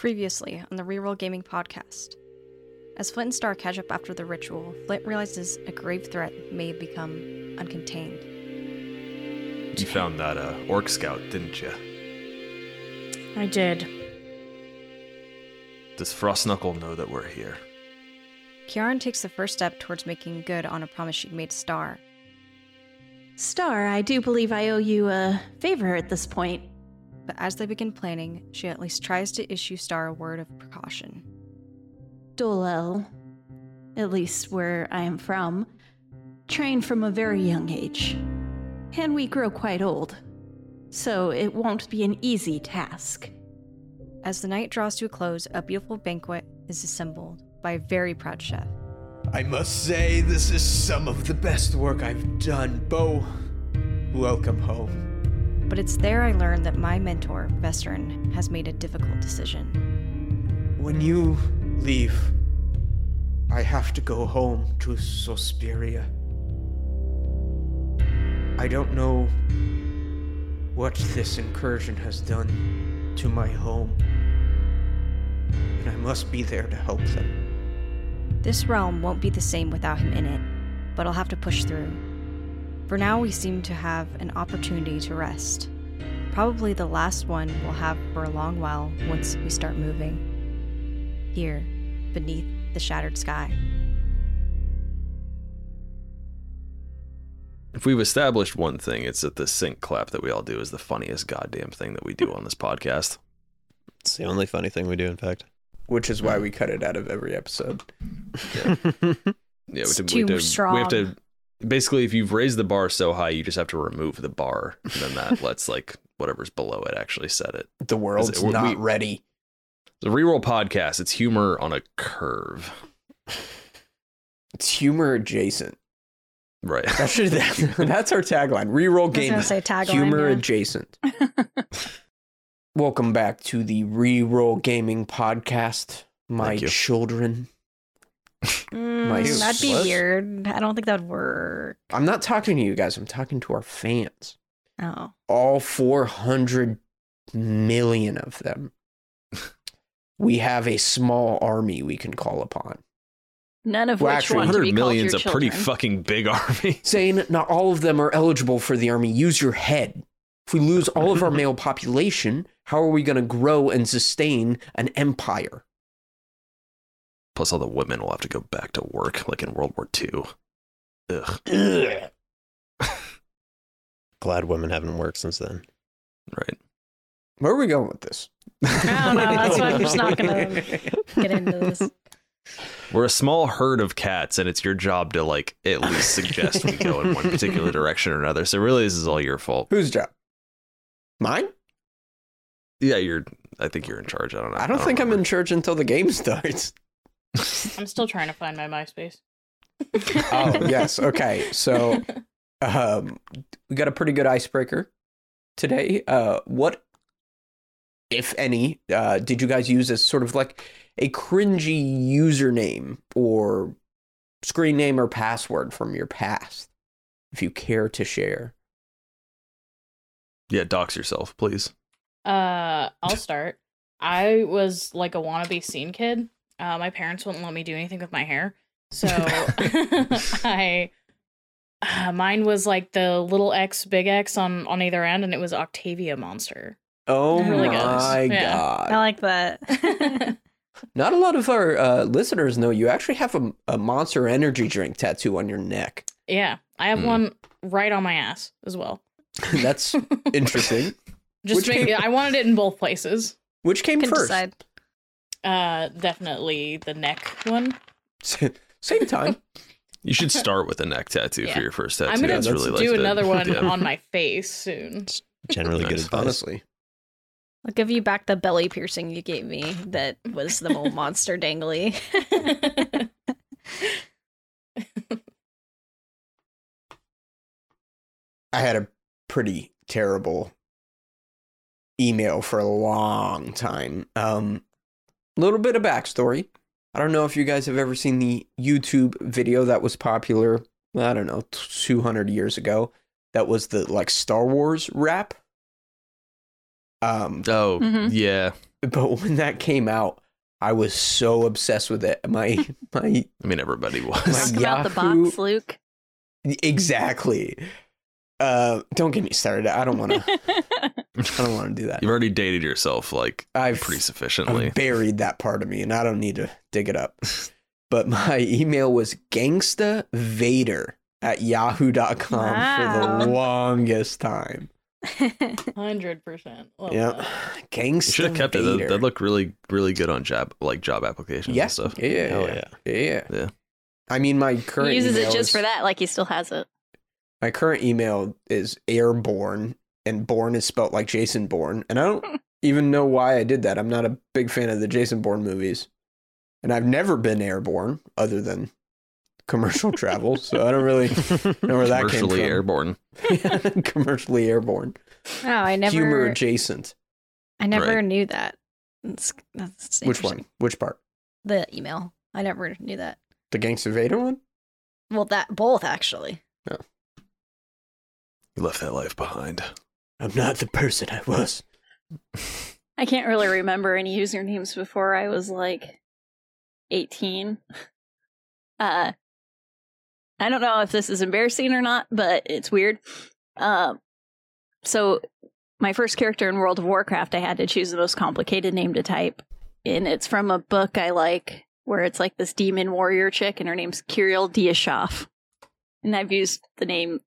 Previously on the Reroll Gaming podcast. As Flint and Star catch up after the ritual, Flint realizes a grave threat may have become uncontained. You found that uh, orc scout, didn't you? I did. Does Frostknuckle know that we're here? Kiarryn takes the first step towards making good on a promise she'd made to Star. Star, I do believe I owe you a favor at this point. But as they begin planning, she at least tries to issue Star a word of precaution. Dolel, at least where I am from, trained from a very young age. And we grow quite old. So it won't be an easy task. As the night draws to a close, a beautiful banquet is assembled by a very proud chef. I must say, this is some of the best work I've done. Beau, welcome home. But it's there I learned that my mentor, Vestern, has made a difficult decision. When you leave, I have to go home to Suspiria. I don't know what this incursion has done to my home, and I must be there to help them. This realm won't be the same without him in it, but I'll have to push through. For now, we seem to have an opportunity to rest. Probably the last one we'll have for a long while once we start moving. Here, beneath the shattered sky. If we've established one thing, it's that the sync clap that we all do is the funniest goddamn thing that we do on this podcast. It's the only funny thing we do, in fact. Which is why we cut it out of every episode. Yeah, It's we, too have to, strong. we have to basically if you've raised the bar so high, you just have to remove the bar, and then that lets like whatever's below it actually set it. The world's Is it- we- not ready. The reroll podcast, it's humor on a curve. It's humor adjacent. Right. That should, that, that's our tagline. Reroll I was game. say tagline. humor yeah. adjacent. Welcome back to the Reroll Gaming Podcast, my Thank you. children. Mm, that'd be what? weird. I don't think that'd work. I'm not talking to you guys, I'm talking to our fans. Oh. All 400 million of them. We have a small army we can call upon. None of Well, which actually, want to be million's your a pretty fucking big army. Saying not all of them are eligible for the army, use your head. If we lose all of our male population, how are we going to grow and sustain an empire? Plus, all the women will have to go back to work like in World War II. Ugh. Ugh. Glad women haven't worked since then. Right. Where are we going with this? I don't know. That's why I'm just not gonna get into this. We're a small herd of cats, and it's your job to like at least suggest we go in one particular direction or another. So really, this is all your fault. Whose job? Mine? Yeah, you're. I think you're in charge. I don't know. I don't think I'm in charge until the game starts. I'm still trying to find my MySpace. Oh, yes. Okay. So, um, we got a pretty good icebreaker today. Uh, what, if any, uh, did you guys use as sort of like a cringy username or screen name or password from your past? If you care to share. Yeah, dox yourself, please. Uh, I'll start. I was like a wannabe scene kid. Uh, my parents wouldn't let me do anything with my hair, so I. Uh, mine was like the little X, big X on on either end, and it was Octavia Monster. Oh Really good. my Yeah. god! I like that. Not a lot of our uh, listeners know you actually have a, a Monster Energy drink tattoo on your neck. yeah, I have Hmm. one right on my ass as well. That's interesting. Just Which make, came- I wanted it in both places. Which came Can first? decide. Uh, definitely the neck one. Same time. You should start with a neck tattoo Yeah. for your first tattoo. I'm gonna That's do really do like another one Yeah. on my face soon. Generally good advice. Honestly. I'll give you back the belly piercing you gave me that was the little monster dangly. I had a pretty terrible email for a long time. Um, little bit of backstory. I don't know if you guys have ever seen the YouTube video that was popular. I don't know, 200 years ago. That was the like Star Wars rap. Um, Oh Mhm. yeah, but when that came out, I was so obsessed with it. My my I mean, everybody was. My- Talk about the box, Luke. exactly. Uh, don't get me started. I don't want to. I don't want to do that. You've already dated yourself like I've pretty sufficiently. I've buried that part of me, and I don't need to dig it up. But my email was gangsta vader at yahoo.com for the longest time. Hundred percent. Yeah. You Gangsta should have kept it. That, that looked really, really good on job like job applications yeah. and stuff. Yeah, yeah, yeah. yeah. yeah. Yeah. I mean, my He current uses it just is- for that, like he still has it. My current email is airborne, and born is spelt like Jason Bourne. And I don't even know why I did that. I'm not a big fan of the Jason Bourne movies. And I've never been airborne other than commercial travel. So I don't really know where that came from. Commercially from. airborne. Commercially airborne. Oh, I never. Humor adjacent. I never Right. knew that. That's, that's Which one? Which part? The email. I never knew that. The Gangsta Vader one? Well, that both actually. Yeah. You left that life behind. I'm not the person I was. I can't really remember any usernames before I was like 18. Uh I don't know if this is embarrassing or not, but it's weird. Um so my first character in World of Warcraft, I had to choose the most complicated name to type. And it's from a book I like where it's like this demon warrior chick and her name's Kiriel Diashaf. And I've used the name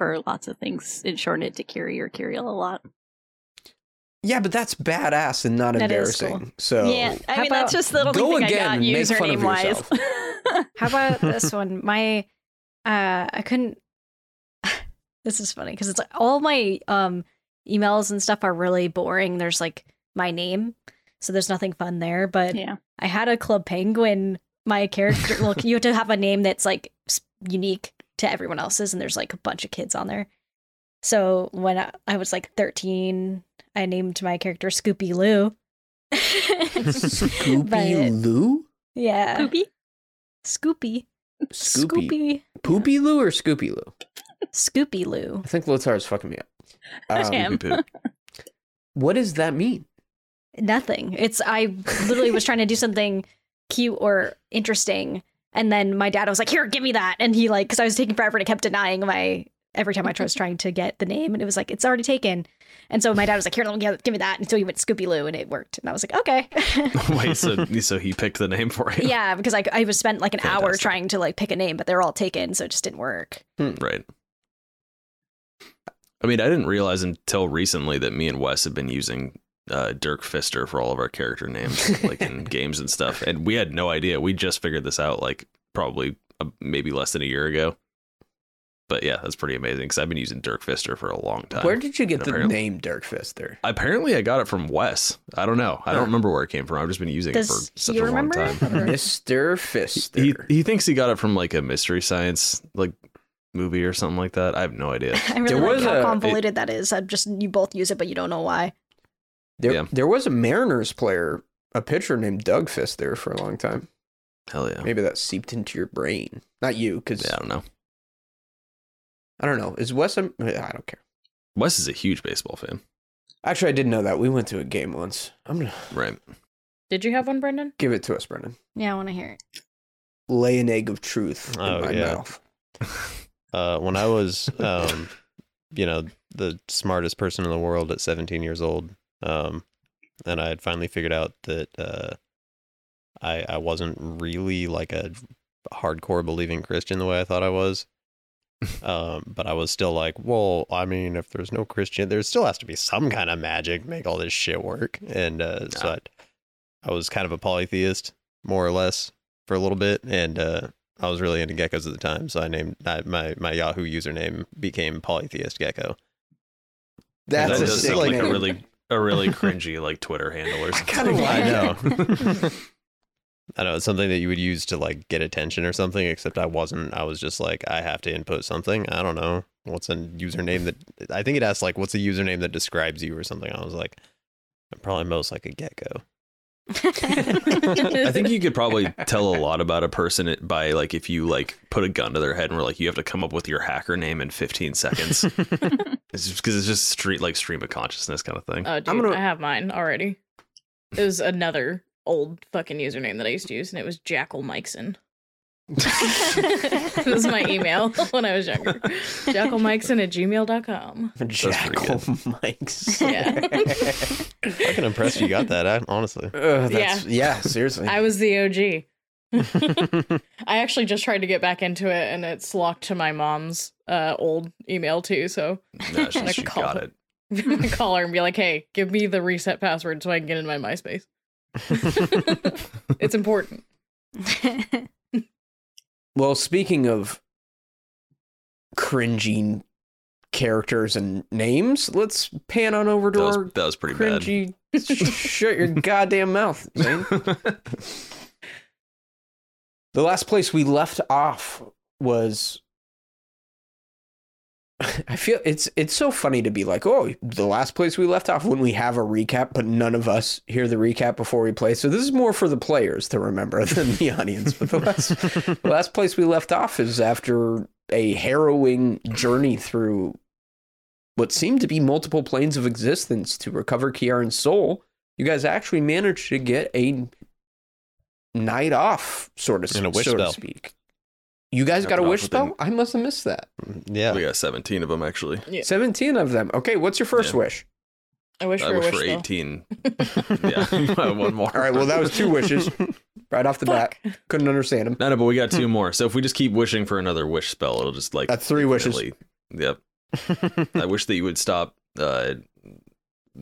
for lots of things and shortened it to Kiri or Kiriel a lot. Yeah, but that's badass and not That is embarrassing. cool. So Yeah, I How mean that's just the little Go thing again I got and make fun of username wise. How about this one? My, uh, I couldn't. this is funny because it's like all my um emails and stuff are really boring. There's like my name, so there's nothing fun there. But yeah, I had a Club Penguin. My character, look, you have to have a name that's like unique to everyone else's, and there's like a bunch of kids on there. So when I, I was like 13, I named my character Scoopy Loo. Scoopy But- Loo? yeah, poopy. Scoopy, Scoopy. Scoopy, Poopy Loo or Scoopy Loo? Scoopy Loo. I think Lotar's fucking me up. Um, what does that mean? Nothing. It's I literally was trying to do something cute or interesting, and then my dad was like, "Here, give me that," and he like, because I was taking forever, and I kept denying my every time I was trying to get the name, and it was like, "It's already taken." And so my dad was like, "Here, let me give give me that," and so he went Scoopy Loo, and it worked, and I was like, "Okay." Wait, so so he picked the name for you? yeah, because I I was spent like an hour trying to like pick a name, but they're all taken, so it just didn't work. Hmm, right. I mean, I didn't realize until recently that me and Wes have been using uh, Dirk Fister for all of our character names, like in games and stuff, and we had no idea. We just figured this out like probably uh, maybe less than a year ago. But yeah, that's pretty amazing because I've been using Dirk Fister for a long time. Where did you get and the name Dirk Fister? Apparently, I got it from Wes. I don't know. I don't remember where it came from. I've just been using Does it for such he a long time. Mr. He, Fister. he thinks he got it from like a mystery science like movie or something like that. I have no idea. I really There like was how a- convoluted that is. I just you both use it, but you don't know why. There, yeah. there was a Mariners player, a pitcher named Doug Fister for a long time. Hell yeah. Maybe that seeped into your brain. Not you, because Yeah, I don't know. I don't know. Is Wes? A, I don't care. Wes is a huge baseball fan. Actually, I didn't know that. We went to a game once. I'm gonna Right. Did you have one, Brendan? give it to us, Brendan. Yeah, I want to hear it. Lay an egg of truth Oh, in my yeah. mouth. Uh, when I was, um, you know, the smartest person in the world at 17 years old, um, and I had finally figured out that uh, I I wasn't really like a hardcore believing Christian the way I thought I was. Um, but I was still like, well, I mean, if there's no Christian, there still has to be some kind of magic to make all this shit work. And uh, so Yeah. I, I was kind of a polytheist, more or less, for a little bit, and uh, I was really into geckos at the time, so I named I, my my Yahoo username became Polytheist Gecko. That's that a does sound like a really a really cringy like Twitter handle or I something. kinda I it. know. I know it's something that you would use to like get attention or something. Except I wasn't. I was just like, I have to input something. I don't know what's a username that I think it asked like, what's a username that describes you or something. I was like, I'm probably most like a gecko. I think you could probably tell a lot about a person by like if you like put a gun to their head and we're like you have to come up with your hacker name in 15 seconds. it's just because it's just street like stream of consciousness kind of thing. Oh, dude, I'm gonna- I have mine already. It was another old fucking username that I used to use, and it was Jackal Mikeson. it was my email when I was younger. JackalMikeson at gmail.com. pretty Jackal Mikes. Yeah. Fucking impressed you got that. I, honestly. Uh, that's, yeah. seriously. I was the OG. I actually just tried to get back into it and it's locked to my mom's uh, old email too. So No, she, she call got it. it. I'm gonna call her and be like, hey, give me the reset password so I can get in my MySpace. it's important. Well, speaking of cringing characters and names, let's pan on over to That was, our that was pretty bad. cringy. shut your goddamn mouth, Zane. The last place we left off was. I feel it's it's so funny to be like, oh, the last place we left off when we have a recap, but none of us hear the recap before we play. So this is more for the players to remember than the audience. But the last the last place we left off is after a harrowing journey through what seemed to be multiple planes of existence to recover Kiarryn's soul. You guys actually managed to get a night off, sort of, And a wish so spell. to speak. You guys got a wish within- spell? I must have missed that. yeah. We got 17 of them actually. Yeah. 17 of them. Okay, what's your first Yeah. wish? I wish I for a wish wish for 18. yeah, one more. All right, well, that was two wishes right off the bat. Couldn't understand them. No, no, but we got two more. So if we just keep wishing for another wish spell, it'll just like That's three wishes. infinitely- Yep. I wish that you would stop uh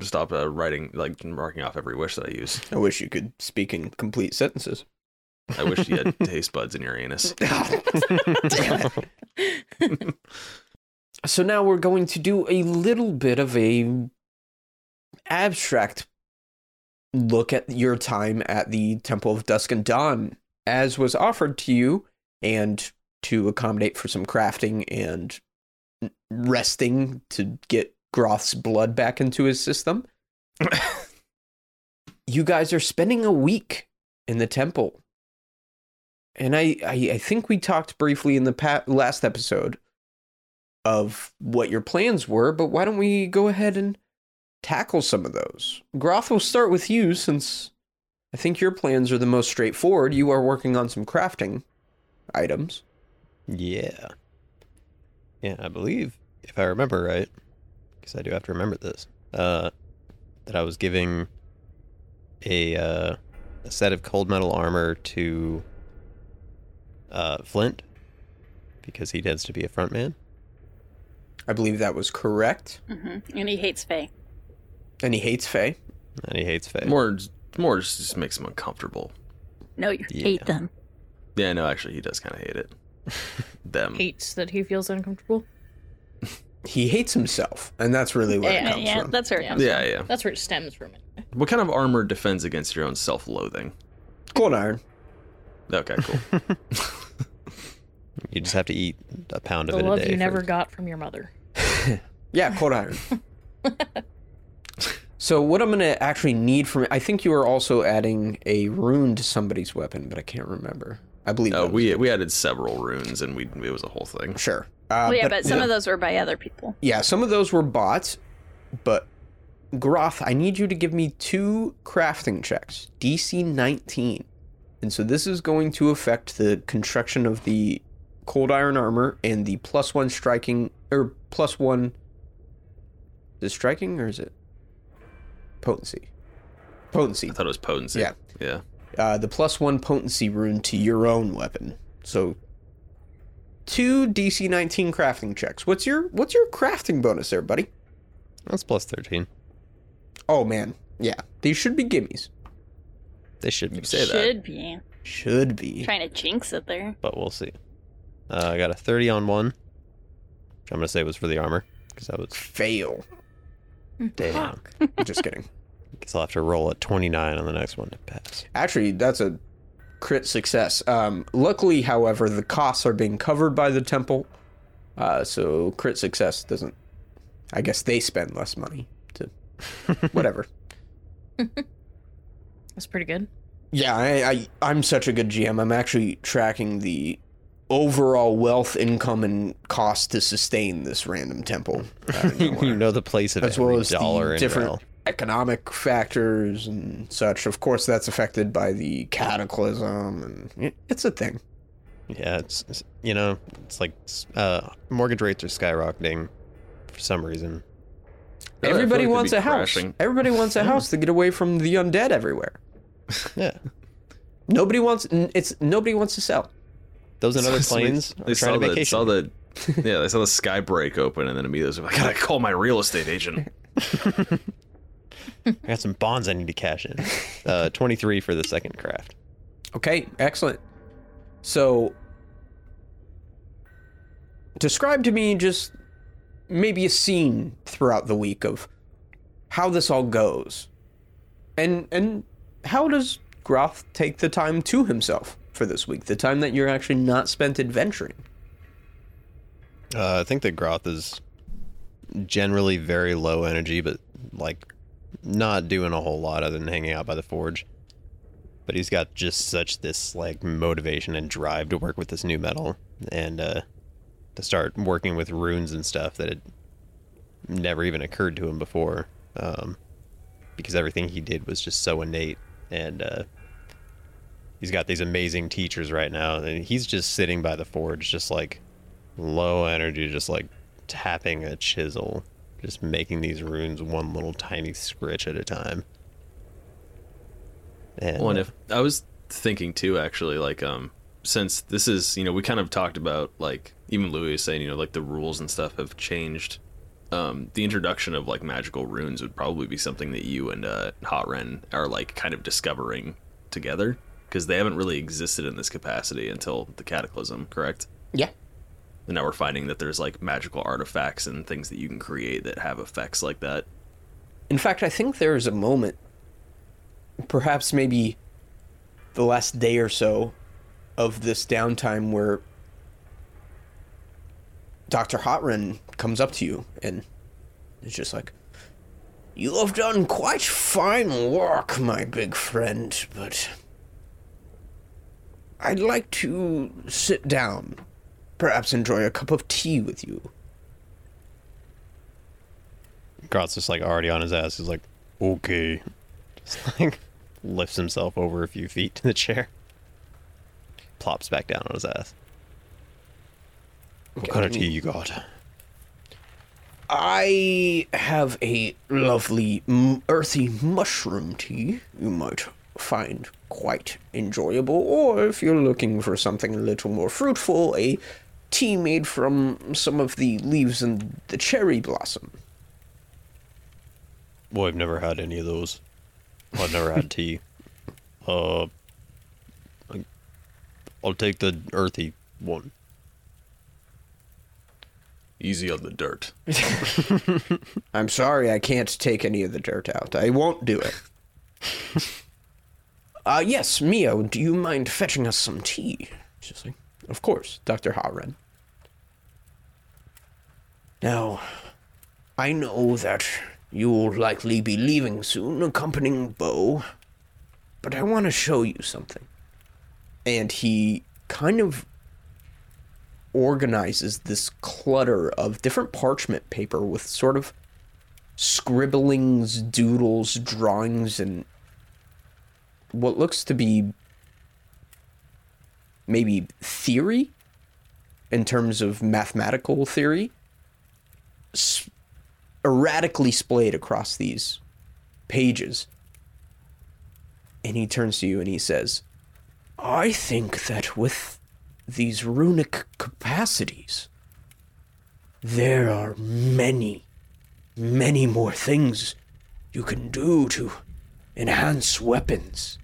stop uh, writing like marking off every wish that I use. I wish you could speak in complete sentences. I wish you had taste buds in your anus. Damn it. So now we're going to do a little bit of a abstract look at your time at the Temple of Dusk and Dawn as was offered to you and to accommodate for some crafting and resting to get Groth's blood back into his system. you guys are spending a week in the temple. And I, I, I think we talked briefly in the pa- last episode of what your plans were, but why don't we go ahead and tackle some of those? Groth, we'll start with you since I think your plans are the most straightforward. You are working on some crafting items. yeah. Yeah, I believe, if I remember right, because I do have to remember this, uh, that I was giving a, uh, a set of cold metal armor to uh, Flint because he tends to be a front man. I believe that was correct. hmm And he hates fey. And he hates fey. And he hates fey. More more just, just makes him uncomfortable. No, you Yeah. hate them. Yeah, no, actually he does kind of hate it. Them. Hates that he feels uncomfortable. He hates himself, and that's really where it Yeah, comes yeah, from. that's where it Yeah. comes Yeah, yeah. That's where it stems from. What kind of armor defends against your own self-loathing? Cold iron. Okay, cool. you just have to eat a pound of The it a day. The love you never for- got from your mother. Yeah, cold iron. so what I'm gonna actually need from I think you were also adding a rune to somebody's weapon, but I can't remember. I believe No, we it. we added several runes and we it was a whole thing. sure. Uh, well, yeah, but, some of those were by other people. yeah, some of those were bought, but Groth, I need you to give me two crafting checks, DC 19, and so this is going to affect the construction of the cold iron armor and the plus one striking or plus one. Is it striking or is it potency? Potency. I thought it was potency. Yeah. Yeah. uh, the plus one potency rune to your own weapon. So two DC 19 crafting checks. What's your what's your crafting bonus there, buddy? That's plus 13. Oh man, yeah, these should be gimmies. They should be, You say that. Should be. Should be. Trying to jinx it there. but we'll see. Uh, I got a 30 on one, which I'm going to say it was for the armor, because that was. Fail. Damn. Just kidding. Guess I'll have to roll a 29 on the next one to pass. Actually, that's a crit success. Um, luckily, however, the costs are being covered by the temple, uh, so crit success doesn't. I guess they spend less money to whatever. That's pretty good. Yeah, I, I I'm such a good GM. I'm actually tracking the overall wealth, income, and cost to sustain this random temple. You know the place of as every well as dollar the in different Rel. economic factors and such. Of course, that's affected by the cataclysm, and it's a thing. Yeah, it's, it's you know, it's like uh, mortgage rates are skyrocketing for some reason. I Everybody wants be a house. Everybody wants a house to get away from the undead everywhere. Yeah, Nobody wants. It's nobody wants to sell. those and other planes they are saw to the, vacation. saw the yeah they saw the sky break open and then immediately was like, I gotta call my real estate agent. I got some bonds I need to cash in. Uh, Twenty three for the second craft. Okay, excellent. So, describe to me just maybe a scene throughout the week of how this all goes, and and how does Groth take the time to himself for this week? The time that you're actually not spent adventuring. Uh, I think that Groth is generally very low energy, but like not doing a whole lot other than hanging out by the forge. But he's got just such this like motivation and drive to work with this new metal and uh, to start working with runes and stuff that had never even occurred to him before. Um, because everything he did was just so innate and uh, he's got these amazing teachers right now and he's just sitting by the forge just like low energy, just like tapping a chisel, just making these runes one little tiny scritch at a time. And, Well, and uh, if I was thinking too, actually, like, um, since this is, you know, we kind of talked about, like, even Louis saying, you know, like the rules and stuff have changed. Um, the introduction of like magical runes would probably be something that you and uh, Hotren are like kind of discovering together because they haven't really existed in this capacity until the Cataclysm, correct? Yeah. And now we're finding that there's like magical artifacts and things that you can create that have effects like that. In fact, I think there is a moment, perhaps maybe the last day or so of this downtime where Dr. Hotren comes up to you and is just like, You have done quite fine work, my big friend, but I'd like to sit down, perhaps enjoy a cup of tea with you. Groth's just like already on his ass. He's like, okay. Just like lifts himself over a few feet to the chair. Plops back down on his ass. What kind of tea you got? I have a lovely m- earthy mushroom tea you might find quite enjoyable, or if you're looking for something a little more fruitful, a tea made from some of the leaves and the cherry blossom. Well, I've never had any of those. Well, I've never had tea. Uh, I'll take the earthy one. Easy on the dirt. I'm sorry, I can't take any of the dirt out. I won't do it. uh, yes, Mio, do you mind fetching us some tea? She's like, of course, Dr. Howren. Now, I know that you'll likely be leaving soon, accompanying Beau, but I want to show you something. And he kind of organizes this clutter of different parchment paper with sort of scribblings, doodles, drawings, and what looks to be maybe theory in terms of mathematical theory erratically splayed across these pages. And he turns to you and he says, I think that with these runic capacities, there are many, many more things you can do to enhance weapons.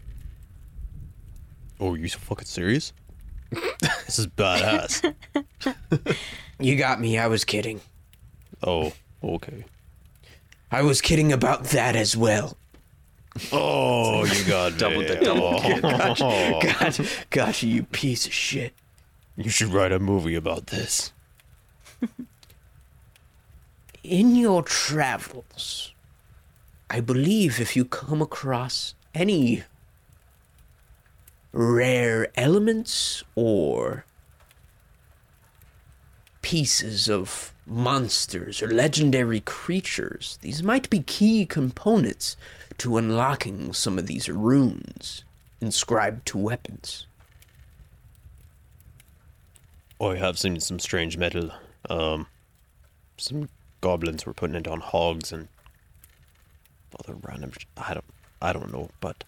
Oh, you so fucking serious? this is badass. You got me, I was kidding. Oh, okay. I was kidding about that as well. Oh, you got Double the double kid. Oh, Gotcha, gotcha, you piece of shit. You should write a movie about this. In your travels, I believe if you come across any rare elements or pieces of monsters or legendary creatures. These might be key components to unlocking some of these runes inscribed to weapons. I have seen some strange metal. Um, some goblins were putting it on hogs and other random. sh- I don't. I don't know, but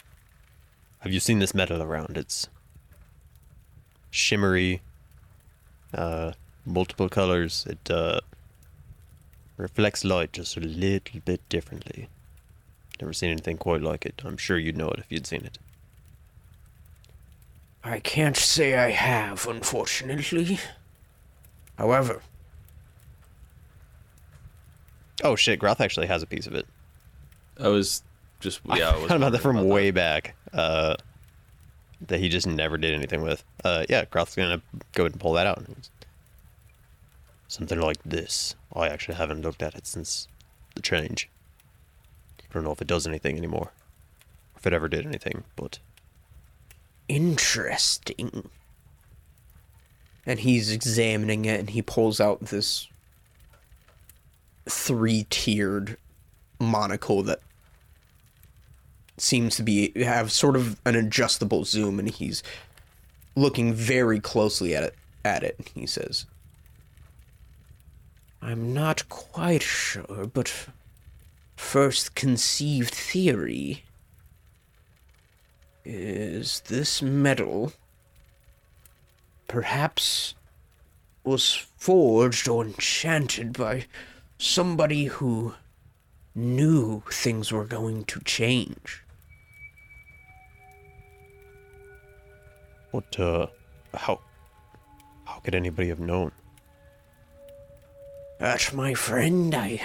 have you seen this metal around? It's shimmery, uh, multiple colors. It uh, reflects light just a little bit differently. Never seen anything quite like it. I'm sure you'd know it if you'd seen it. I can't say I have, unfortunately. However, Oh shit! Groth actually has a piece of it. I was just yeah. I was about that from wondering way back. Uh, that he just never did anything with. Uh, yeah, Groth's gonna go ahead and pull that out. Something like this. I actually haven't looked at it since the change. I don't know if it does anything anymore, if it ever did anything. But interesting. And he's examining it and he pulls out this three tiered monocle that seems to be have sort of an adjustable zoom and he's looking very closely at it at it he says I'm not quite sure but first conceived theory is this metal perhaps was forged or enchanted by somebody who knew things were going to change. what? Uh, how? How could anybody have known? That, my friend, I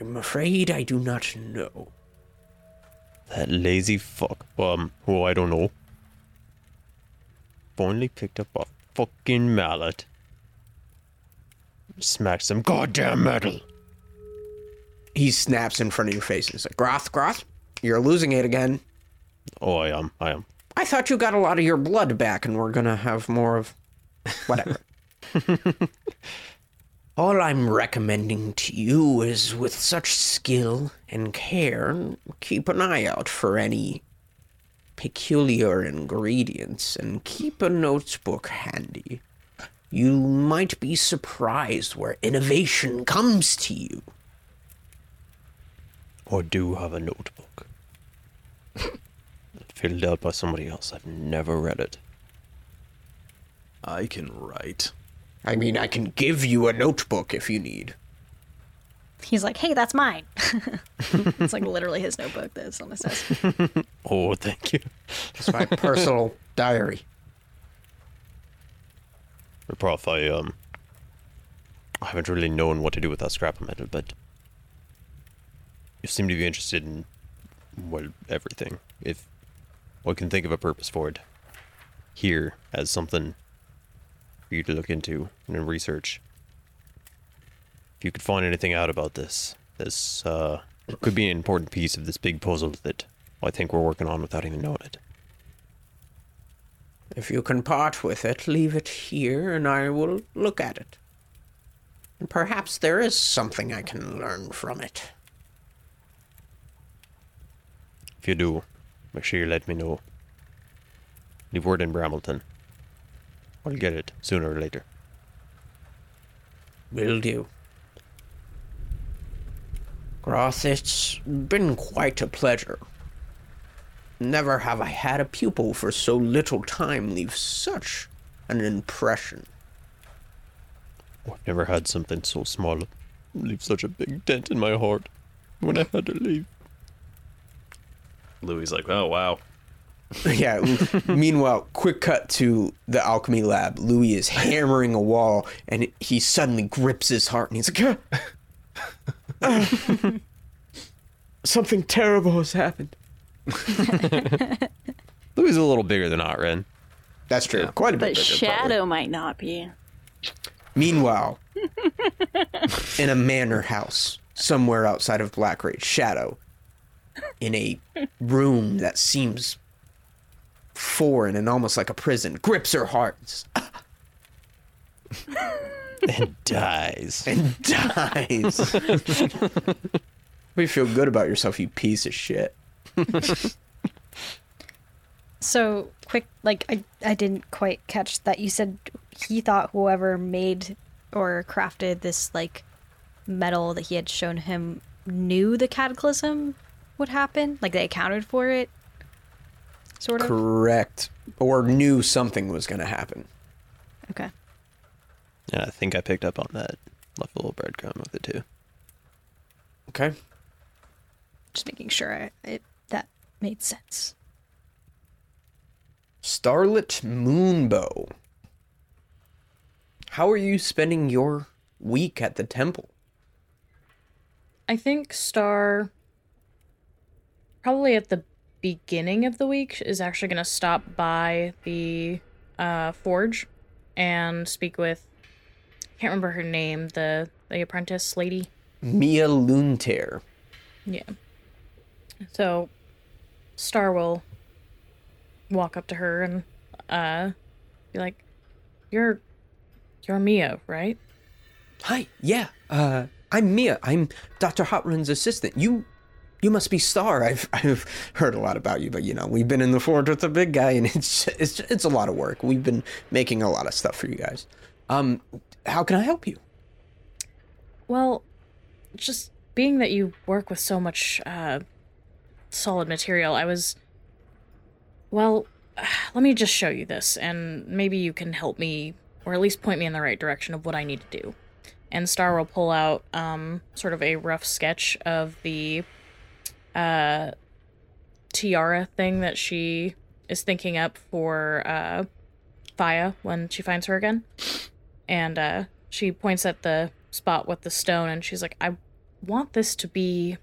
I'm afraid I do not know. That lazy fuck. Um, who I don't know. Finally picked up a fucking mallet. Smacked some goddamn metal. He snaps in front of your face and he's like, Groth, Groth, you're losing it again. Oh, I am. I am. I thought you got a lot of your blood back and we're gonna have more of whatever. All I'm recommending to you is with such skill and care, keep an eye out for any peculiar ingredients and keep a notebook handy. You might be surprised where innovation comes to you. I do have a notebook. Filled out by somebody else. I've never read it. I can write. I mean, I can give you a notebook if you need. He's like, hey, that's mine. it's like literally his notebook that's on his desk. Oh, thank you. It's my personal diary. Prof, I, um, I haven't really known what to do with that scrap of metal, but you seem to be interested in, well, everything. If I can think of a purpose for it here as something for you to look into and research. If you could find anything out about this, this, uh, could be an important piece of this big puzzle that I think we're working on without even knowing it. If you can part with it, leave it here and I will look at it. And perhaps there is something I can learn from it. If you do, make sure you let me know. Leave word in Brambleton. I'll get it sooner or later. Will do. Groth, it's been quite a pleasure. Never have I had a pupil for so little time leave such an impression. I've never had something so small leave such a big dent in my heart when I had to leave. Louis like, oh wow. yeah. Meanwhile, quick cut to the alchemy lab. Louis is hammering a wall, and he suddenly grips his heart, and he's like, "Ah! Ah! "Something terrible has happened." Louis is a little bigger than Otren. That's true. Quite a bit. But bigger, Shadow probably. might not be. Meanwhile, in a manor house somewhere outside of Blackreach, Shadow, in a room that seems foreign and almost like a prison, grips her heart. and says, and dies. and dies. We feel good about yourself, you piece of shit. So quick, like I I didn't quite catch that. You said he thought whoever made or crafted this like metal that he had shown him knew the cataclysm would happen. Like they accounted for it, sort of. Correct. Or knew something was going to happen. Okay. And I think I picked up on that. Left a little breadcrumb with it too. Okay. Just making sure I, it that made sense. Starlette Moonbow. How are you spending your week at the temple? I think Star probably at the beginning of the week is actually going to stop by the uh, forge and speak with I can't remember her name, the the apprentice lady. Mia Lunter. Yeah. So Star will walk up to her and uh be like, "You're you're Mia, right?" Hi. Yeah. Uh, I'm Mia. I'm Dr. Hotrun's assistant. You, you must be Star. I've I've heard a lot about you, but you know we've been in the forge with the big guy, and it's it's it's a lot of work. We've been making a lot of stuff for you guys. Um, how can I help you? Well, just being that you work with so much uh, solid material, I was. Well, let me just show you this, and maybe you can help me, or at least point me in the right direction of what I need to do. And Star will pull out um, sort of a rough sketch of the uh, tiara thing that she is thinking up for uh, Faya when she finds her again. And uh, she points at the spot with the stone and she's like i want this to be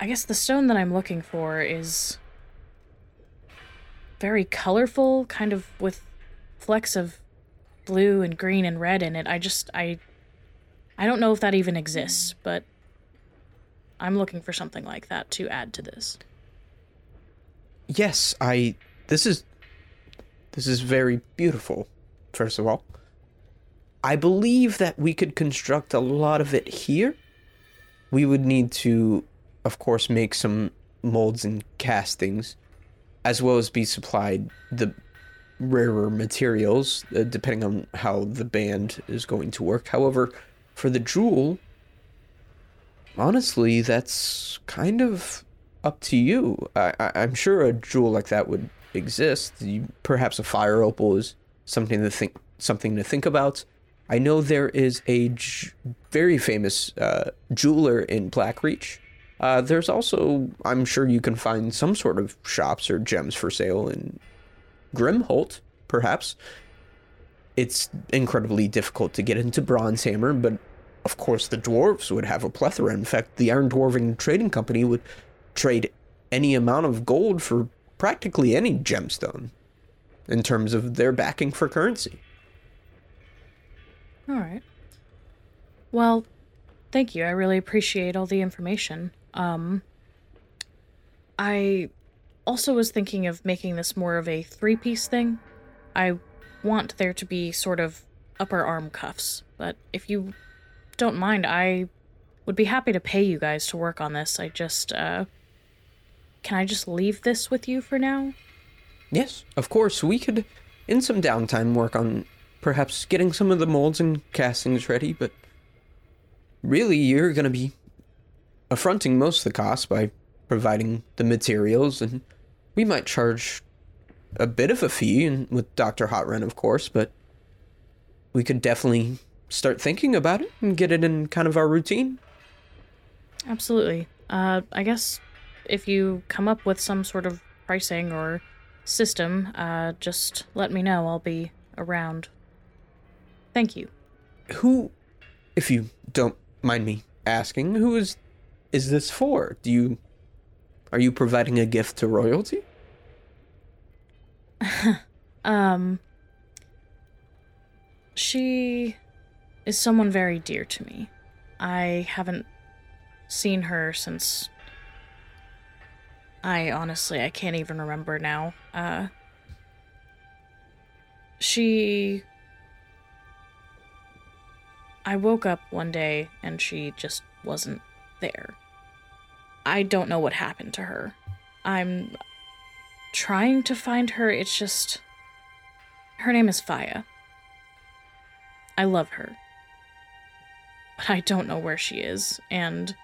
i guess the stone that i'm looking for is very colorful kind of with flecks of blue and green and red in it. I just i i don't know if that even exists but i'm looking for something like that to add to this Yes, I. This is. This is very beautiful. First of all, I believe that we could construct a lot of it here. We would need to, of course, make some molds and castings, as well as be supplied the rarer materials, uh, depending on how the band is going to work. However, for the jewel, honestly, that's kind of up to you. I, I, I'm sure a jewel like that would exist. You, perhaps a fire opal is something to think something to think about. I know there is a j- very famous uh, jeweler in Blackreach. Uh, there's also, I'm sure you can find some sort of shops or gems for sale in Grimholt, perhaps. It's incredibly difficult to get into Bronzehammer, but of course the dwarves would have a plethora. In fact, the Iron Dwarven Trading Company would trade any amount of gold for practically any gemstone in terms of their backing for currency. All right. Well, thank you. I really appreciate all the information. Um I also was thinking of making this more of a three-piece thing. I want there to be sort of upper arm cuffs, but if you don't mind, I would be happy to pay you guys to work on this. I just uh can I just leave this with you for now? Yes, of course, we could, in some downtime, work on perhaps getting some of the molds and castings ready, but really, you're going to be affronting most of the cost by providing the materials, and we might charge a bit of a fee, and with Dr. Hotrun, of course, but we could definitely start thinking about it and get it in kind of our routine. Absolutely. Uh, I guess if you come up with some sort of pricing or system, uh, just let me know. I'll be around. Thank you. Who, if you don't mind me asking, who is is this for? Do you are you providing a gift to royalty? Um, she is someone very dear to me. I haven't seen her since. I honestly, I can't even remember now. Uh, she I woke up one day and she just wasn't there. I don't know what happened to her. I'm trying to find her. It's just. Her name is Faya. I love her. But I don't know where she is, and.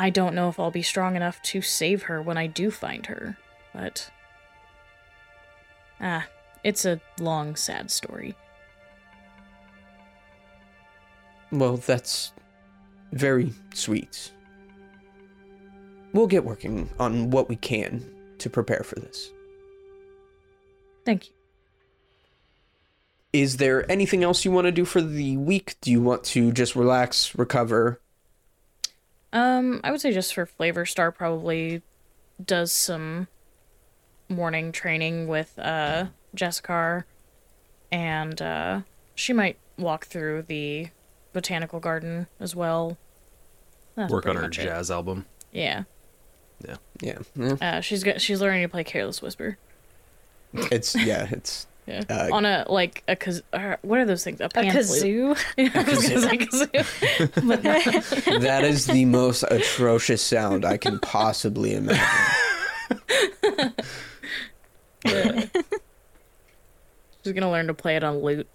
I don't know if I'll be strong enough to save her when I do find her, but. Ah, it's a long, sad story. Well, that's very sweet. We'll get working on what we can to prepare for this. Thank you. Is there anything else you want to do for the week? Do you want to just relax, recover? Um, I would say just for Flavor Star probably does some morning training with uh Jessica and uh she might walk through the botanical garden as well. That's Work on her much it. jazz album. Yeah. Yeah. yeah. Uh she's got she's learning to play Careless Whisper. It's yeah, it's Yeah. Uh, on a like a kaz- uh, what are those things? A, A kazoo. Yeah, I was kazoo. That is the most atrocious sound I can possibly imagine. Yeah. She's gonna learn to play it on lute.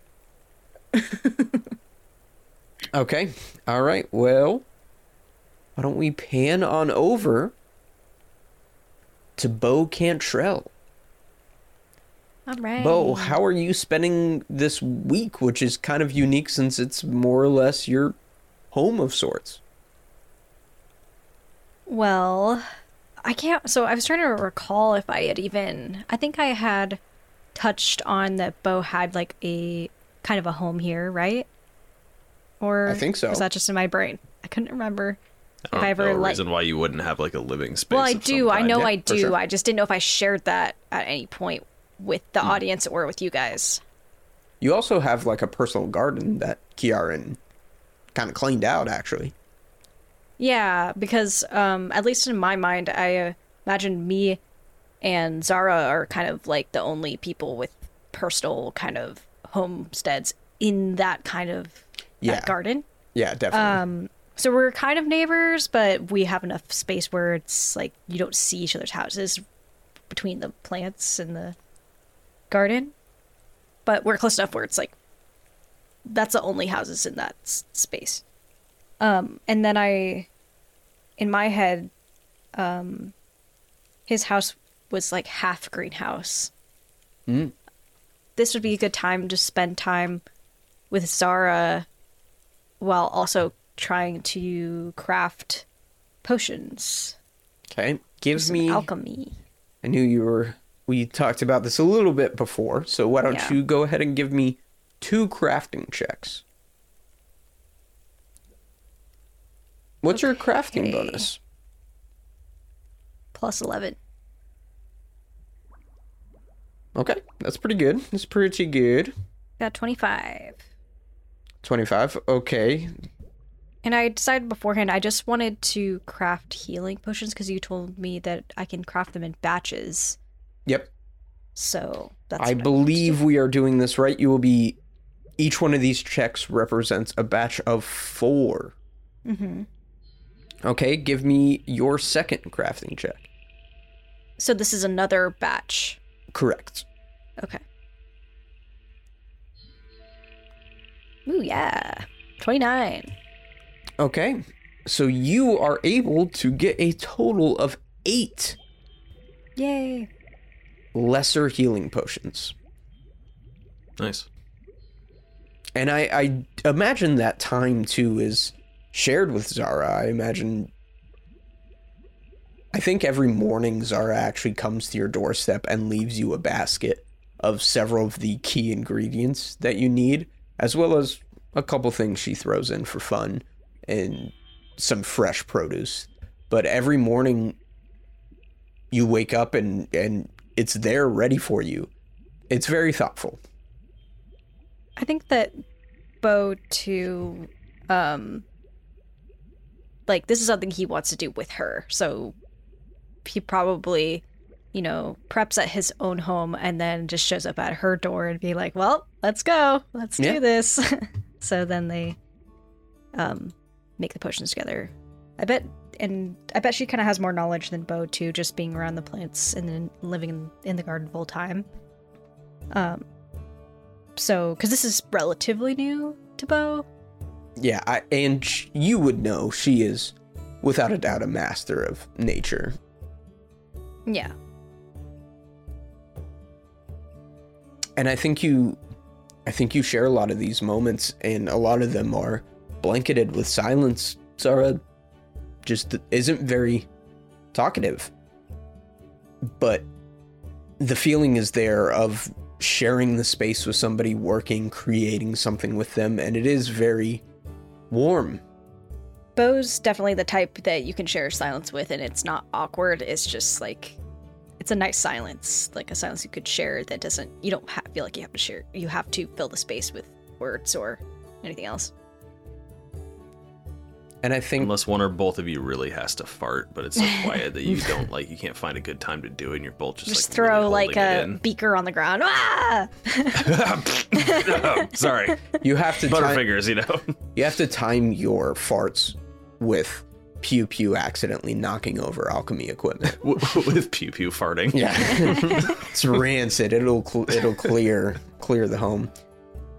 Okay. All right. Well, why don't we pan on over to Beau Cantrell? All right. Beau, how are you spending this week, which is kind of unique since it's more or less your home of sorts? Well, I can't. So I was trying to recall if I had even. I think I had touched on that Beau had like a kind of a home here, right? Or I think so. Was that just in my brain? I couldn't remember. I If don't I ever know a like. reason why you wouldn't have like a living space. Well, I of some do. I know Yeah, I do. sure. I just didn't know if I shared that at any point with the Hmm. audience or with you guys. You also have like a personal garden that Kiarryn kind of cleaned out, actually. Yeah, because um, at least in my mind, I uh, imagine me and Zara are kind of like the only people with personal kind of homesteads in that kind of that Yeah. garden. Yeah, definitely. Um, so we're kind of neighbors, but we have enough space where it's like you don't see each other's houses between the plants and the garden. But we're close enough where it's like that's the only houses in that s- space. Um, and then I, in my head, um, his house was like half greenhouse. Mm. This would be a good time to spend time with Zara while also trying to craft potions. Okay. Gives me. alchemy. I knew you were. We talked about this a little bit before, so why don't Yeah. you go ahead and give me two crafting checks? What's your crafting bonus? Plus 11. Okay, that's pretty good. That's pretty good. Got 25. 25. Okay. And I decided beforehand I just wanted to craft healing potions because you told me that I can craft them in batches. Yep. So that's I what wanted to believe we are doing this right. You will be. Each one of these checks represents a batch of four. Mm-hmm. Okay, give me your second crafting check. So this is another batch. Correct. Okay. Ooh, yeah. 29. Okay, so you are able to get a total of eight Yay. Lesser healing potions. Nice. And I, I imagine that time too is shared with Zara. I imagine. I think every morning Zara actually comes to your doorstep and leaves you a basket of several of the key ingredients that you need, as well as a couple things she throws in for fun and some fresh produce. But every morning you wake up and, and it's there ready for you. It's very thoughtful. I think that Beau to um like this is something he wants to do with her. So he probably, you know, preps at his own home and then just shows up at her door and be like, "Well, let's go. Let's Yeah. do this." So then they um, make the potions together. I bet, and I bet she kind of has more knowledge than Beau too, just being around the plants and then living in, in the garden full time. Um, so because this is relatively new to Beau, Yeah, I, and sh- you would know she is, without a doubt, a master of nature. yeah, And I think you, I think you share a lot of these moments, and a lot of them are blanketed with silence. Zara just isn't very talkative, but the feeling is there of sharing the space with somebody, working, creating something with them, and it is very warm. Beau's definitely the type that you can share silence with, and it's not awkward. It's just like it's a nice silence, like a silence you could share that doesn't you don't ha- feel like you have to share. You have to fill the space with words or anything else. And I think Unless one or both of you really has to fart, but it's so quiet that you don't like you can't find a good time to do it, and you're both just, Just like, throw really like a beaker on the ground. Ah! Sorry, you have to time, Butterfingers. You know. you have to time your farts with pew pew accidentally knocking over alchemy equipment. with pew pew farting. Yeah, it's rancid. It'll cl- it'll clear clear the home.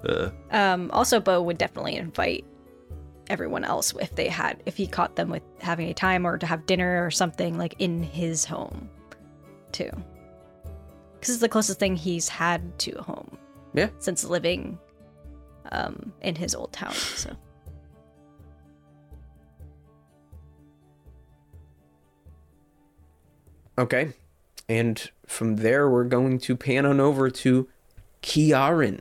Uh, Um, also, Beau would definitely invite everyone else if they had if he caught them with having a time or to have dinner or something like in his home, too. Because it's the closest thing he's had to a home. Yeah. Since living, um, in his old town. So Okay, and from there we're going to pan on over to Kiarryn.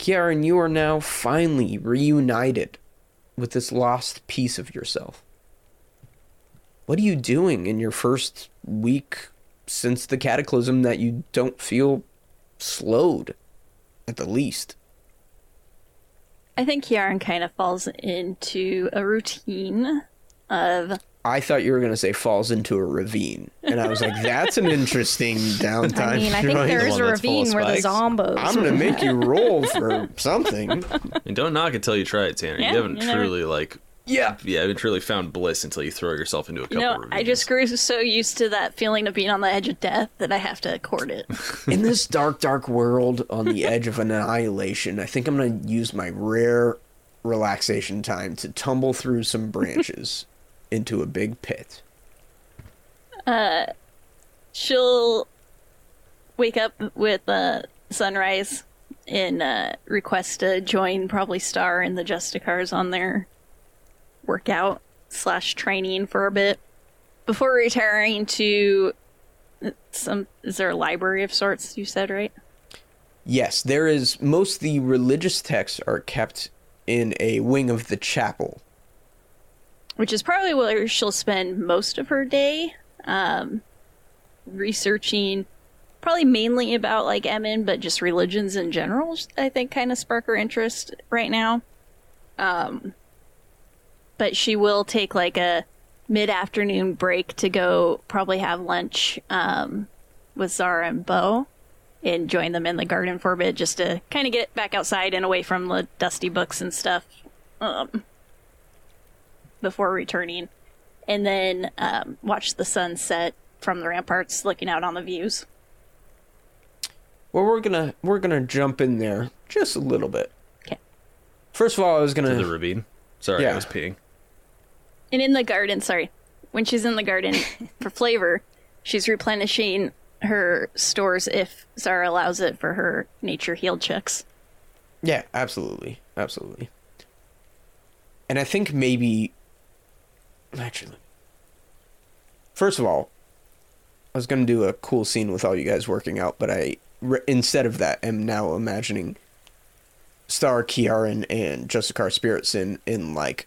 Kiarryn, you are now finally reunited with this lost piece of yourself. What are you doing in your first week since the cataclysm that you don't feel slowed, at the least? I think Kiarryn kind of falls into a routine of I thought you were going to say falls into a ravine. And I was like, that's an interesting downtime. I mean, I think choice. there is one a that's full of ravine where the spikes. zombos. I'm going to make you roll for something. and don't knock until you try it, Tanner. Yeah, you haven't you never- truly like Yeah. yeah, haven't truly found bliss until you throw yourself into a couple. you know, I just grew so used to that feeling of being on the edge of death that I have to court it. In this dark, dark world on the edge of annihilation, I think I'm going to use my rare relaxation time to tumble through some branches into a big pit. Uh, she'll wake up with uh, sunrise and uh, request to join probably Star and the Justicars on their workout slash training for a bit before retiring to some. Is there a library of sorts? You said right. Yes, there is. Most of the religious texts are kept in a wing of the chapel. Which is probably where she'll spend most of her day um, researching probably mainly about like emin but just religions in general i think kind of spark her interest right now. Um, but she will take like a mid-afternoon break to go probably have lunch um, with zara and Beau and join them in the garden for a bit just to kind of get back outside and away from the dusty books and stuff. Um, before returning, and then um, watch the sun set from the ramparts, looking out on the views. Well, we're gonna we're gonna jump in there just a little bit. Okay. First of all, I was gonna the ravine. Sorry, Yeah. I was peeing. And in the garden, sorry, when she's in the garden for flavor, she's replenishing her stores if Zara allows it for her nature healed checks. Yeah, absolutely. Absolutely. And I think maybe actually First of all, I was going to do a cool scene with all you guys working out, but I re- instead of that am now imagining Star Kiarryn and Justicar Spiritson in like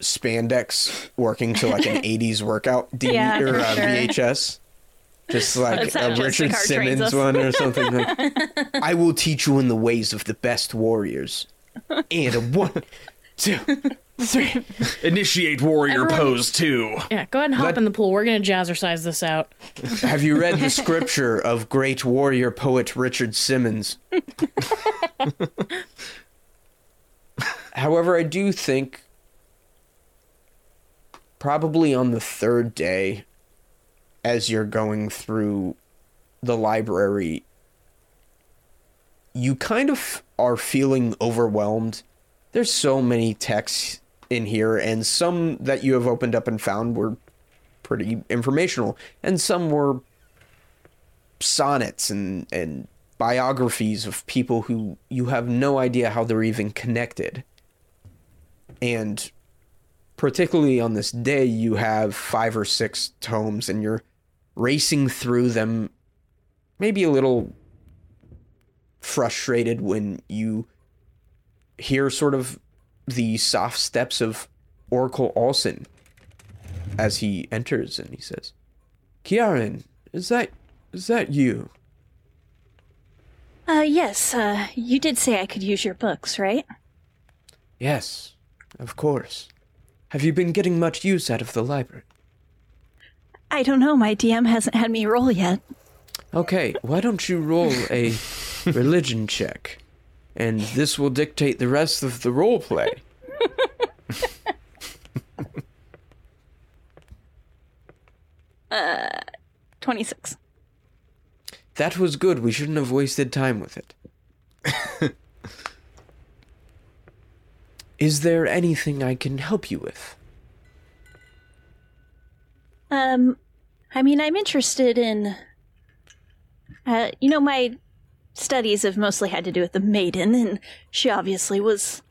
spandex working to like an 80s workout D- Yeah, or uh, sure. VHS. Just like a Richard Simmons one or something like I will teach you in the ways of the best warriors. And a one, two, three. Initiate warrior Everyone- pose two. Yeah, go ahead and hop Let- in the pool. We're gonna jazzercise this out. Have you read the scripture of great warrior poet Richard Simmons? However, I do think probably on the third day, as you're going through the library, you kind of are feeling overwhelmed. There's so many texts in here, and some that you have opened up and found were pretty informational, and some were sonnets and, and biographies of people who you have no idea how they're even connected. And particularly on this day, you have five or six tomes and you're racing through them, maybe a little frustrated when you hear sort of the soft steps of Oracle Olson as he enters and he says, Kiarryn, is that is that you? Uh, yes, uh, you did say I could use your books, right? Yes, of course. Have you been getting much use out of the library? I don't know, my DM hasn't had me roll yet. Okay, why don't you roll a religion check? And this will dictate the rest of the role play. Uh, 26. That was good. We shouldn't have wasted time with it. Is there anything I can help you with? Um, I mean, I'm interested in. Uh, you know, my studies have mostly had to do with the maiden, and she obviously was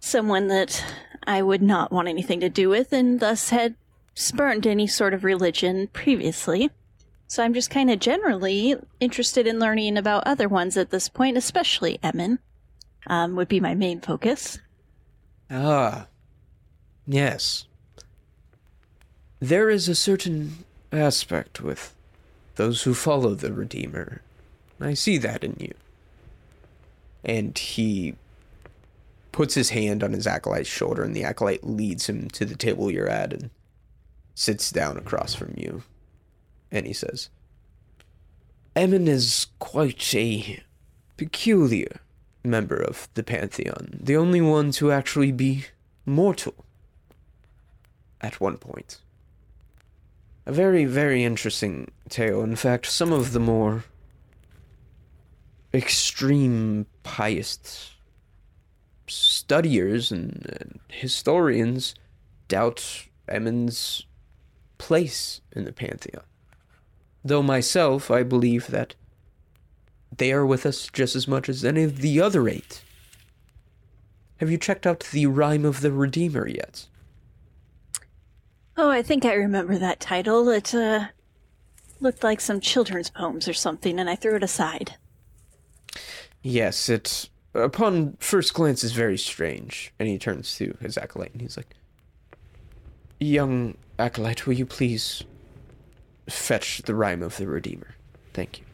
someone that I would not want anything to do with, and thus had spurned any sort of religion previously. So I'm just kind of generally interested in learning about other ones at this point, especially Emin. Um, would be my main focus. Ah, yes. There is a certain aspect with those who follow the Redeemer. I see that in you. And he puts his hand on his acolyte's shoulder, and the acolyte leads him to the table you're at and sits down across from you. And he says, Emin is quite a peculiar member of the Pantheon, the only one to actually be mortal at one point. A very, very interesting tale. In fact, some of the more extreme pious studiers and, and historians doubt Emin's place in the Pantheon. Though myself, I believe that they are with us just as much as any of the other eight. Have you checked out the Rhyme of the Redeemer yet? Oh, I think I remember that title. It, uh, looked like some children's poems or something, and I threw it aside. Yes, it, upon first glance, is very strange. And he turns to his acolyte and he's like, Young acolyte, will you please fetch the Rhyme of the Redeemer? Thank you.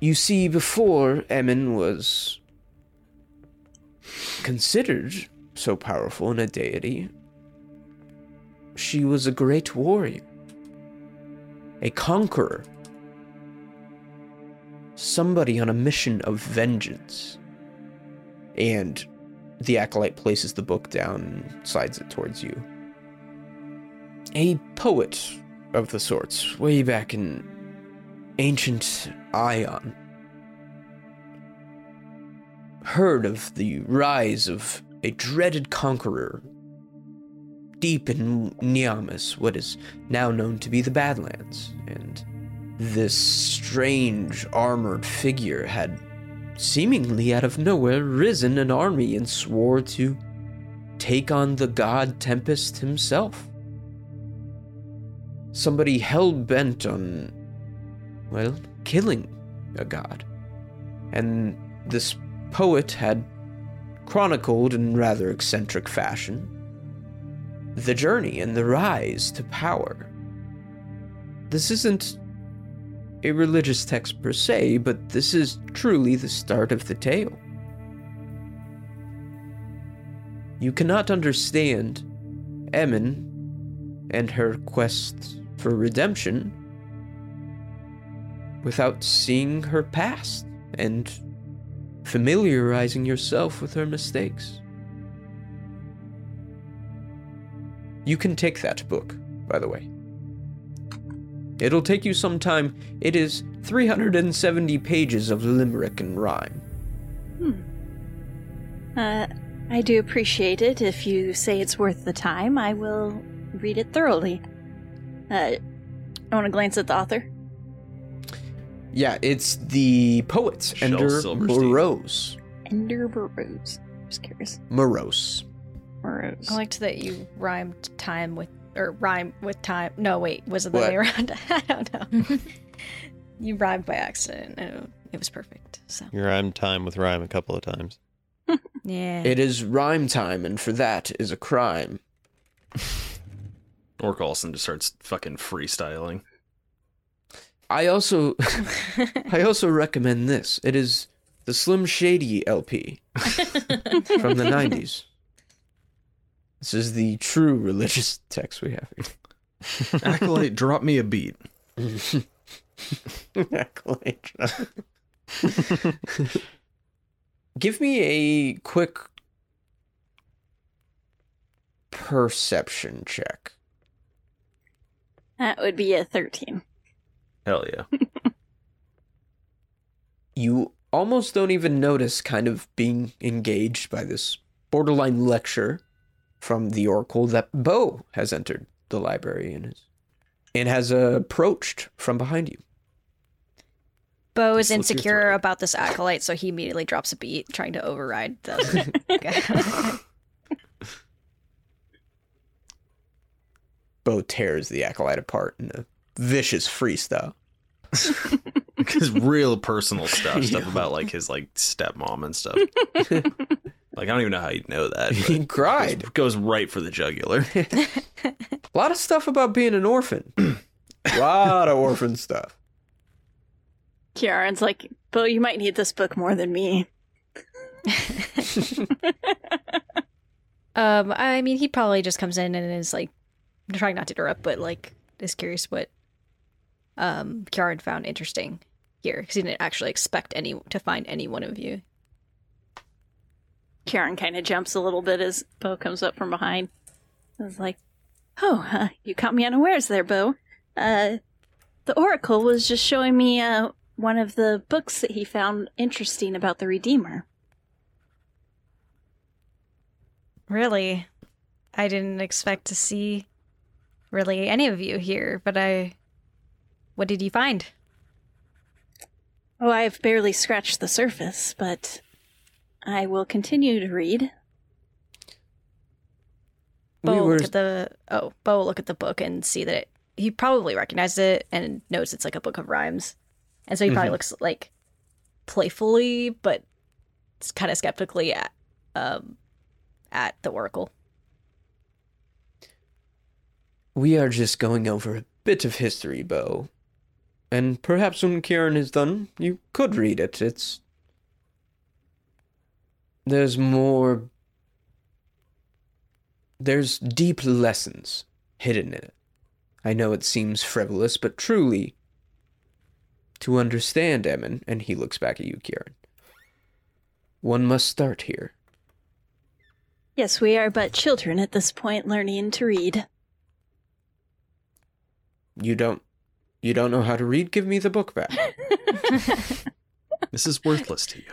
You see, before Emin was considered so powerful and a deity, she was a great warrior, a conqueror, somebody on a mission of vengeance. And the acolyte places the book down and slides it towards you. A poet of the sorts, way back in ancient Ion. Heard of the rise of a dreaded conqueror deep in Niamas, what is now known to be the Badlands, and this strange armored figure had seemingly out of nowhere risen an army and swore to take on the god Tempest himself. Somebody hell bent on, well, killing a god. And this poet had chronicled in rather eccentric fashion the journey and the rise to power. This isn't a religious text per se, but this is truly the start of the tale. You cannot understand Emin and her quest for redemption without seeing her past and familiarizing yourself with her mistakes. You can take that book, by the way. It'll take you some time. It is 370 pages of limerick and rhyme. Hmm. Uh, I do appreciate it. If you say it's worth the time, I will read it thoroughly. Uh, I want to glance at the author. Yeah, it's the poet, Shel Ender Silverstein. Morose. Ender Burrows. Just curious. Morose. Burrows. I liked that you rhymed time with or rhyme with time. No, wait, was it the What? way around? I don't know. you rhymed by accident. and It was perfect. So You rhymed time with rhyme a couple of times. yeah. It is rhyme time, and for that is a crime. Orc Olsen just starts fucking freestyling. I also I also recommend this. It is the Slim Shady LP from the 90s. This is the true religious text we have here. Acolyte, drop me a beat. Acolyte. Give me a quick perception check. That would be a 13. Hell yeah. You almost don't even notice kind of being engaged by this borderline lecture from the oracle that Beau has entered the library and is and has uh, approached from behind you. Beau is insecure about this acolyte, so he immediately drops a beat, trying to override the. Beau tears the acolyte apart in a vicious freestyle. His real personal stuff, stuff Yeah. about like his like stepmom and stuff. Like I don't even know how you'd know that. He but cried. Goes, goes right for the jugular. A lot of stuff about being an orphan. A lot of orphan stuff. Kiarryn's like, Beau, you might need this book more than me. um, I mean, he probably just comes in and is like trying not to interrupt, but like is curious what um Kiarryn found interesting here because he didn't actually expect any to find any one of you. Kiarryn kind of jumps a little bit as Beau comes up from behind. I was like, "Oh, uh, you caught me unawares there, Beau. Uh, the Oracle was just showing me uh, one of the books that he found interesting about the Redeemer. Really, I didn't expect to see really any of you here, but I. What did you find? Oh, I've barely scratched the surface, but I will continue to read. Beau we were look at the oh, Beau will look at the book and see that it, he probably recognizes it and knows it's like a book of rhymes, and so he probably Mhm. looks like playfully, but kind of skeptically at um at the oracle. we are just going over a bit of history, Beau. And perhaps when Kiarryn is done, you could read it. It's there's more there's deep lessons hidden in it. I know it seems frivolous, but truly to understand Emin, and he looks back at you, Kiarryn. One must start here. Yes, we are but children at this point learning to read. You don't you don't know how to read? Give me the book back. this is worthless to you.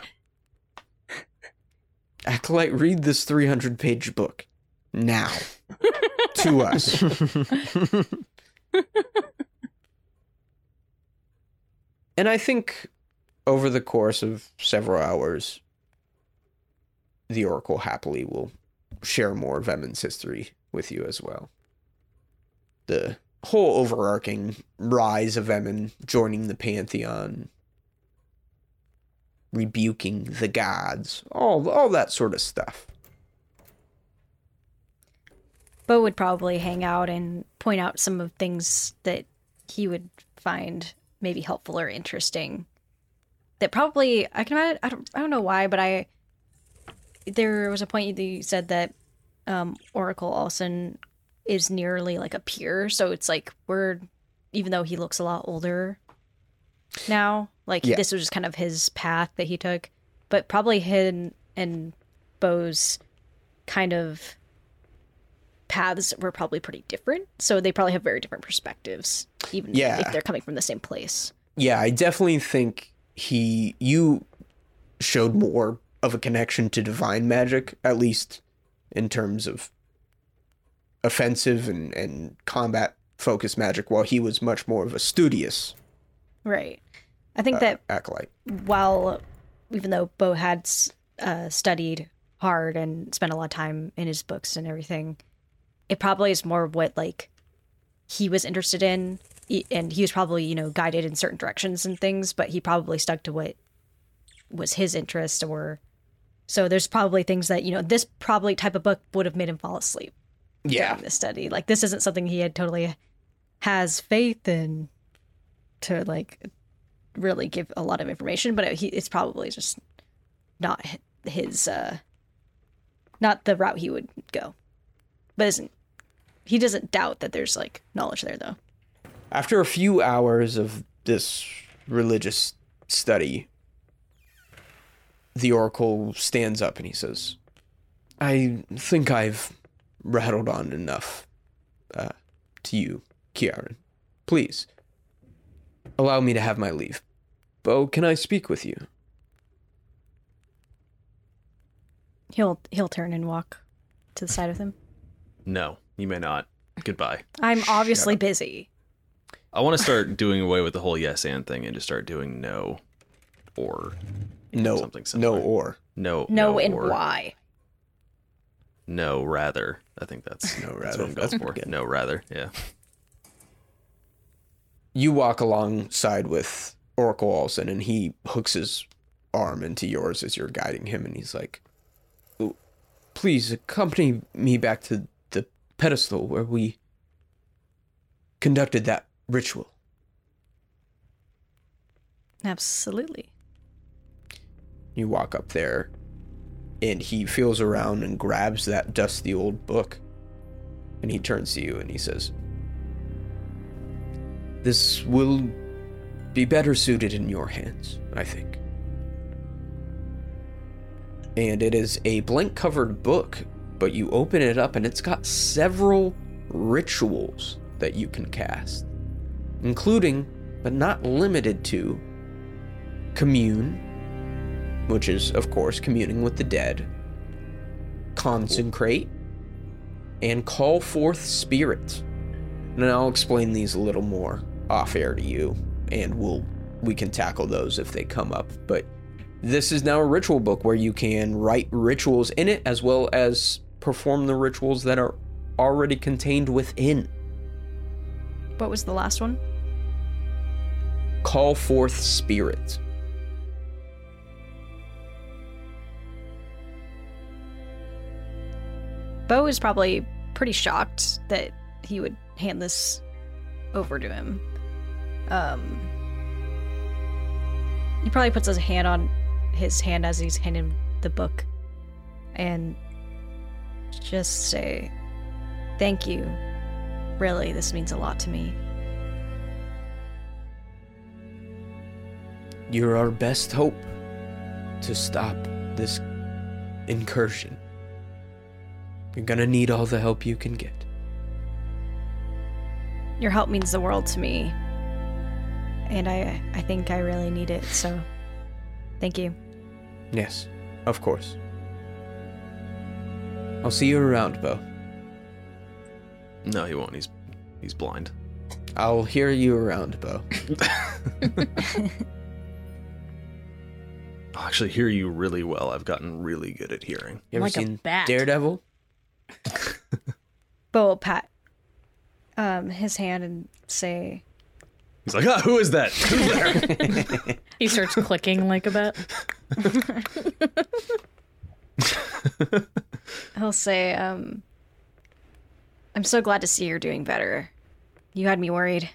Acolyte, read this 300 page book. Now. to us. And I think over the course of several hours, the Oracle happily will share more of Emin's history with you as well. The whole overarching rise of Emin, joining the Pantheon, rebuking the gods, all all that sort of stuff. Beau would probably hang out and point out some of things that he would find maybe helpful or interesting. That probably I can imagine, I don't I don't know why, but I there was a point you said that um, Oracle Olsen is nearly like a peer, so it's like we're even though he looks a lot older now, like Yeah. this was just kind of his path that he took. but probably him and Beau's kind of paths were probably pretty different. So they probably have very different perspectives, even Yeah. if they're coming from the same place. Yeah, I definitely think he you showed more of a connection to divine magic, at least in terms of offensive and, and combat focused magic, while he was much more of a studious Right. I think uh, that acolyte. while even though Beau had uh, studied hard and spent a lot of time in his books and everything, it probably is more of what like he was interested in, and he was probably you know guided in certain directions and things, but he probably stuck to what was his interest or. So there's probably things that you know this probably type of book would have made him fall asleep Yeah. during this study. Like this isn't something he had totally has faith in to like really give a lot of information, but it, he, it's probably just not his uh not the route he would go. But isn't he doesn't doubt that there's like knowledge there though. After a few hours of this religious study, the oracle stands up and he says, I think I've rattled on enough uh, to you, Kiarryn. Please, allow me to have my leave. Beau, can I speak with you? He'll he'll turn and walk to the side of him. No, you may not. Goodbye. I'm obviously busy. I want to start doing away with the whole yes and thing and just start doing no or No, Something no, or no. No, and or, why? No, rather. I think that's No, That's rather. what I'm That's for. good. No, rather. Yeah. you walk alongside with Oracle Olsen, and he hooks his arm into yours as you're guiding him, and he's like, "Oh, "Please accompany me back to the pedestal where we conducted that ritual." Absolutely. You walk up there, and he feels around and grabs that dusty old book, and he turns to you and he says, "This will be better suited in your hands, I think." And it is a blank covered book, but you open it up and it's got several rituals that you can cast, including, but not limited to, commune, which is, of course, communing with the dead, consecrate, and call forth spirit. And I'll explain these a little more off air to you, and we'll we can tackle those if they come up. But this is now a ritual book where you can write rituals in it as well as perform the rituals that are already contained within. What was the last one? Call forth spirit. Beau is probably pretty shocked that he would hand this over to him. Um, he probably puts his hand on his hand as he's handing the book and just say, Thank you. Really, this means a lot to me. You're our best hope to stop this incursion. You're gonna need all the help you can get. Your help means the world to me. And I I think I really need it, so thank you. Yes, of course. I'll see you around, Beau. No, he won't. He's he's blind. I'll hear you around, Beau. I'll actually hear you really well. I've gotten really good at hearing. You ever Like a seen bat. Daredevil? Beau will pat um his hand and say, He's like, ah, who is that? Who's there? He starts clicking like a bat. he'll say, um, I'm so glad to see you're doing better. You had me worried.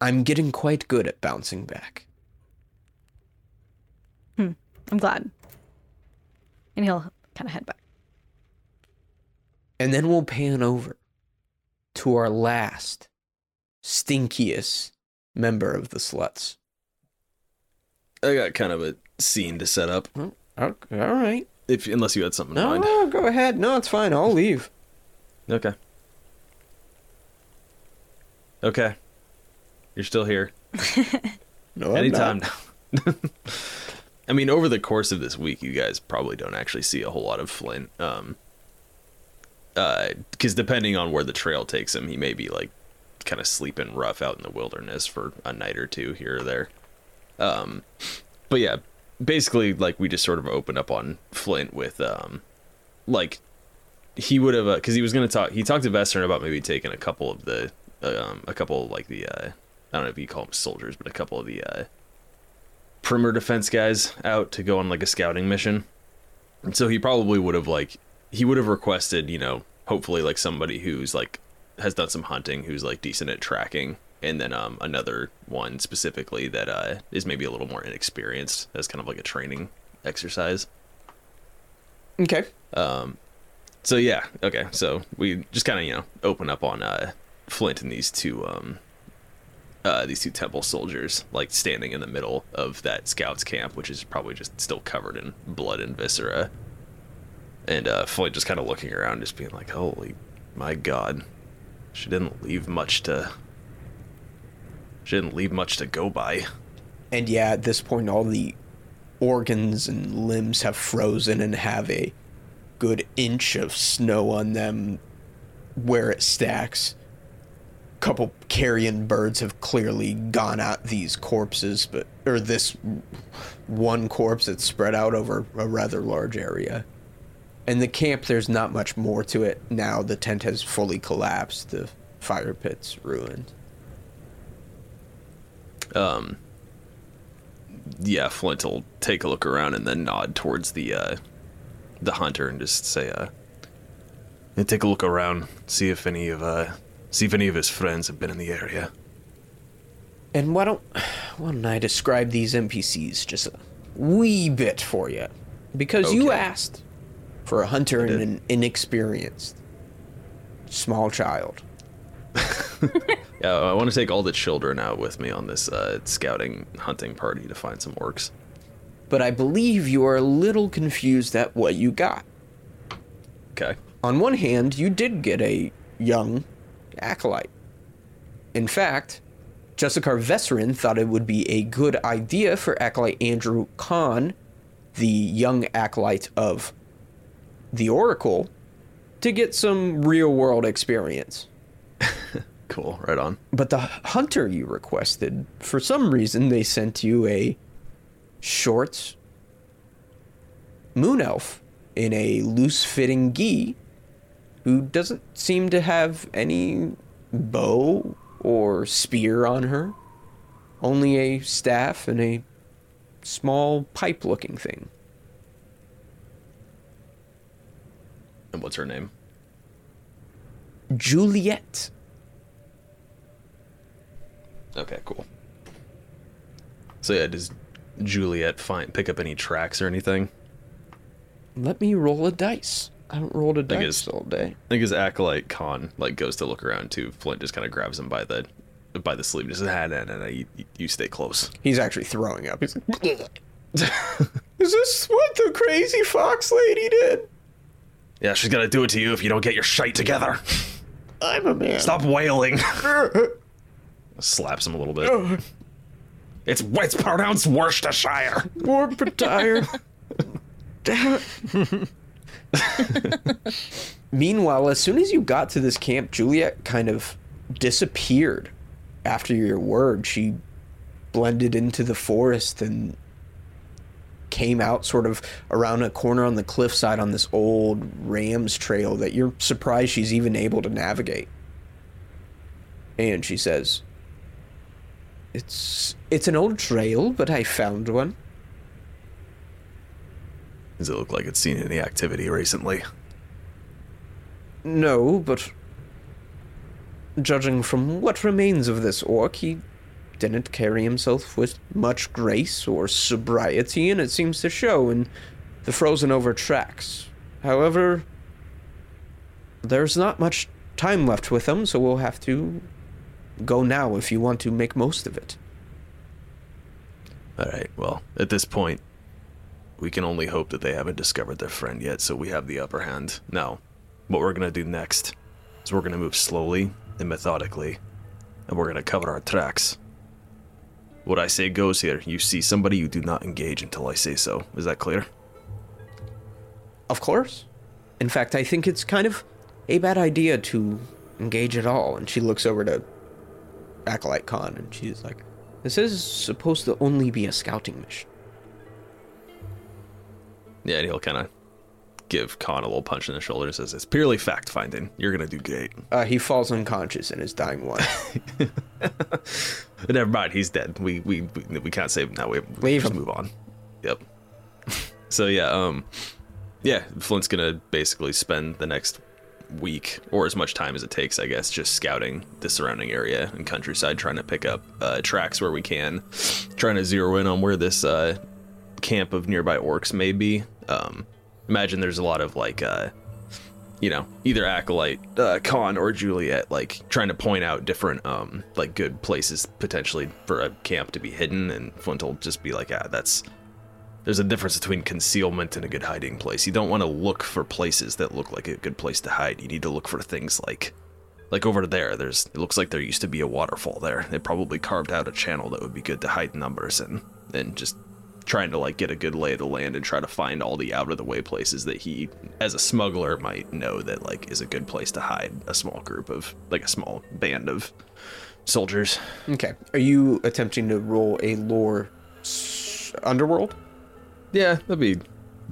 I'm getting quite good at bouncing back. Hmm. I'm glad. And he'll kind of head back. And then we'll pan over to our last, stinkiest member of the sluts. I got kind of a scene to set up. Okay, all right. If unless you had something in No, mind. no, go ahead. No, it's fine. I'll leave. Okay. Okay. You're still here. No, I'm Anytime not. now. I mean, over the course of this week, you guys probably don't actually see a whole lot of Flint. Um, Uh, because depending on where the trail takes him, he may be like kind of sleeping rough out in the wilderness for a night or two here or there. Um, but yeah, basically, like we just sort of open up on Flint with um, like he would have because he was going to talk. He talked to Vestern about maybe taking a couple of the um, a couple like the uh, I don't know if you call them soldiers, but a couple of the uh, perimeter defense guys out to go on like a scouting mission. And so he probably would have like he would have requested, you know, hopefully like somebody who's like has done some hunting, who's like decent at tracking, and then um another one specifically that uh is maybe a little more inexperienced as kind of like a training exercise. Okay. Um, so yeah, okay. So we just kind of you know open up on uh, Flint and these two um, uh, these two temple soldiers like standing in the middle of that scouts camp, which is probably just still covered in blood and viscera. And uh, Flint just kind of looking around, just being like, "Holy, my God, she didn't leave much to. She didn't leave much to go by." And yeah, at this point, all the organs and limbs have frozen and have a good inch of snow on them where it stacks. A Couple carrion birds have clearly gone at these corpses, but or this one corpse that's spread out over a rather large area. And the camp, there's not much more to it now. The tent has fully collapsed. The fire pit's ruined. um yeah flint will take a look around and then nod towards the uh the hunter and just say uh and take a look around see if any of uh see if any of his friends have been in the area And why don't why don't I describe these NPCs just a wee bit for you? Because you asked for a hunter and an inexperienced small child. yeah i want to take all the children out with me on this uh scouting hunting party to find some orcs But I believe you are a little confused at what you got. okay On one hand, you did get a young acolyte. In fact, Jessica Vesserin thought it would be a good idea for acolyte Andrew Kahn, the young acolyte of the Oracle, to get some real world experience. cool right on But the hunter you requested, for some reason, they sent you a short moon elf in a loose fitting gi who doesn't seem to have any bow or spear on her, only a staff and a small pipe looking thing. And what's her name Juliet. okay cool so yeah does juliet find pick up any tracks or anything Let me roll a dice. I haven't rolled a dice it's- all day. I think his acolyte Khan like goes to look around too. Flint just kind of grabs him by the by the sleeve, just says, "Ah, no, no, no, you, you stay close." He's actually throwing up. He's like, Is this what the crazy fox lady did? Yeah, she's gonna do it to you if you don't get your shite together. I'm a man. Stop wailing. Slaps him a little bit. It's it's pronounced Worcestershire. Warpentire. Damn. Meanwhile, as soon as you got to this camp, Juliet kind of disappeared after your word. She blended into the forest and came out sort of around a corner on the cliffside on this old ram's trail that you're surprised she's even able to navigate. And she says, "It's it's an old trail, but I found one." Does it look like it's seen any activity recently? No, but judging from what remains of this orc, he didn't carry himself with much grace or sobriety, and it seems to show in the frozen over tracks. However, there's not much time left with them, so we'll have to go now if you want to make most of it. All right. Well, at this point, we can only hope that they haven't discovered their friend yet, so we have the upper hand. Now, what we're gonna do next is we're gonna move slowly and methodically, and we're gonna cover our tracks. What I say goes here. You see somebody, you do not engage until I say so. Is that clear? Of course. In fact, I think it's kind of a bad idea to engage at all. And she looks over to Acolyte Khan and she's like, This is supposed to only be a scouting mission. Yeah, and he'll kind of give Khan a little punch in the shoulder and says, It's purely fact finding. You're gonna do great. Uh, he falls unconscious in his dying wife. Never mind, he's dead. We we we, we can't save him now. We Leave just him. move on. Yep. so yeah, um, yeah, Flint's gonna basically spend the next week or as much time as it takes, I guess, just scouting the surrounding area and countryside, trying to pick up uh, tracks where we can, trying to zero in on where this uh, camp of nearby orcs may be. Um, imagine there's a lot of like uh, you know, either acolyte, uh, Khan, or Juliet, like trying to point out different, um, like good places potentially for a camp to be hidden, and Flint will just be like, ah, that's. There's a difference between concealment and a good hiding place. You don't want to look for places that look like a good place to hide. You need to look for things like, like over there. There's. It looks like there used to be a waterfall there. They probably carved out a channel that would be good to hide numbers and and just trying to like get a good lay of the land and try to find all the out of the way places that he as a smuggler might know that like is a good place to hide a small group of like a small band of soldiers okay. Are you attempting to roll a lore s- underworld? yeah that'd be a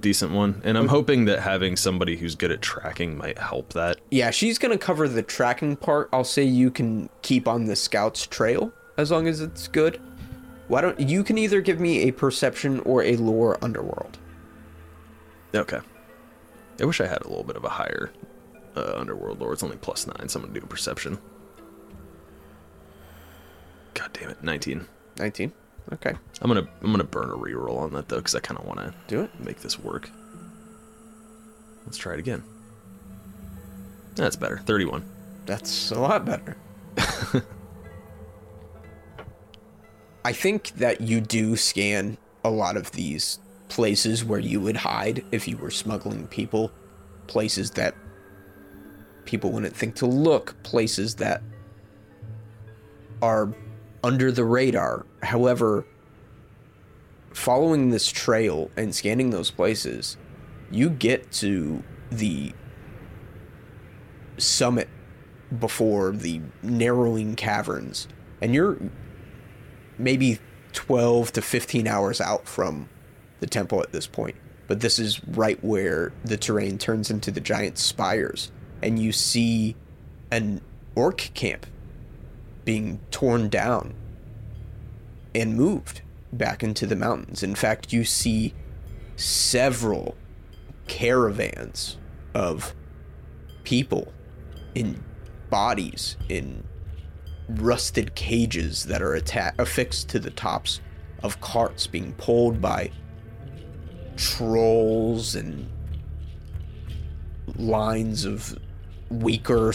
decent one and i'm hoping that having somebody who's good at tracking might help that Yeah, she's going to cover the tracking part. I'll say you can keep on the scout's trail as long as it's good. Why don't you can either give me a perception or a lore underworld. okay i wish i had a little bit of a higher uh, underworld lore it's only plus nine so i'm gonna do a perception god damn it 19 19. Okay. i'm gonna i'm gonna burn a reroll on that though because i kind of want to Do it. make this work. Let's try it again. That's better. 31. That's a lot better. I think that you do scan a lot of these places where you would hide if you were smuggling people, places that people wouldn't think to look, places that are under the radar. However, following this trail and scanning those places, you get to the summit before the narrowing caverns and you're maybe 12 to 15 hours out from the temple at this point. But this is right where the terrain turns into the giant spires and you see an orc camp being torn down and moved back into the mountains. In fact you see several caravans of people in bodies in rusted cages that are atta- affixed to the tops of carts being pulled by trolls and lines of weaker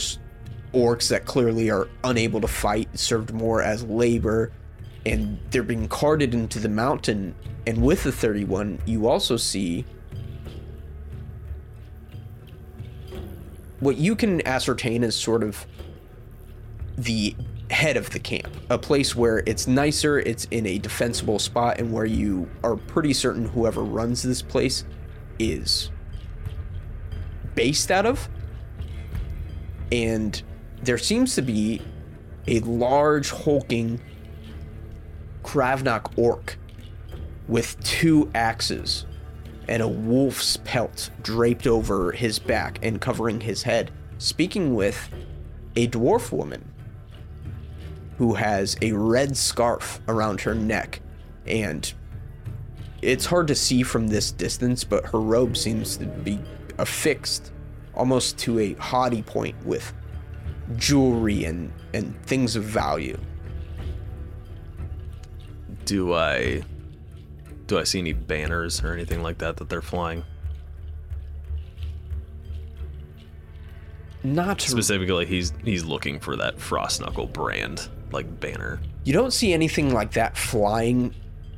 orcs that clearly are unable to fight served more as labor and they're being carted into the mountain. And with the 31 you also see what you can ascertain is sort of the head of the camp, a place where it's nicer, it's in a defensible spot, and where you are pretty certain whoever runs this place is based out of. And there seems to be a large, hulking Kravnak orc with two axes and a wolf's pelt draped over his back and covering his head, speaking with a dwarf woman who has a red scarf around her neck. And it's hard to see from this distance, but her robe seems to be affixed almost to a haughty point with jewelry and, and things of value. Do I do I see any banners or anything like that that they're flying? Not Specifically, he's he's looking for that frost knuckle brand like banner. You don't see anything like that flying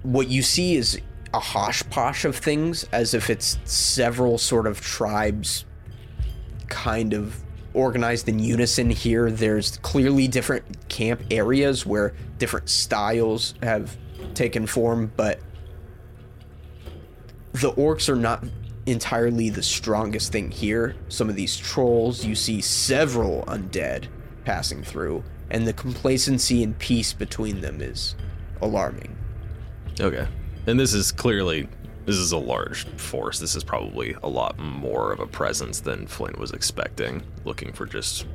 what you see is a hosh-posh of things, as if it's several sort of tribes kind of organized in unison here. There's clearly different camp areas where different styles have taken form, but the orcs are not entirely the strongest thing here. Some of these trolls, you see several undead passing through, and the complacency and peace between them is alarming. Okay. And this is clearly this is a large force. This is probably a lot more of a presence than Flint was expecting, looking for just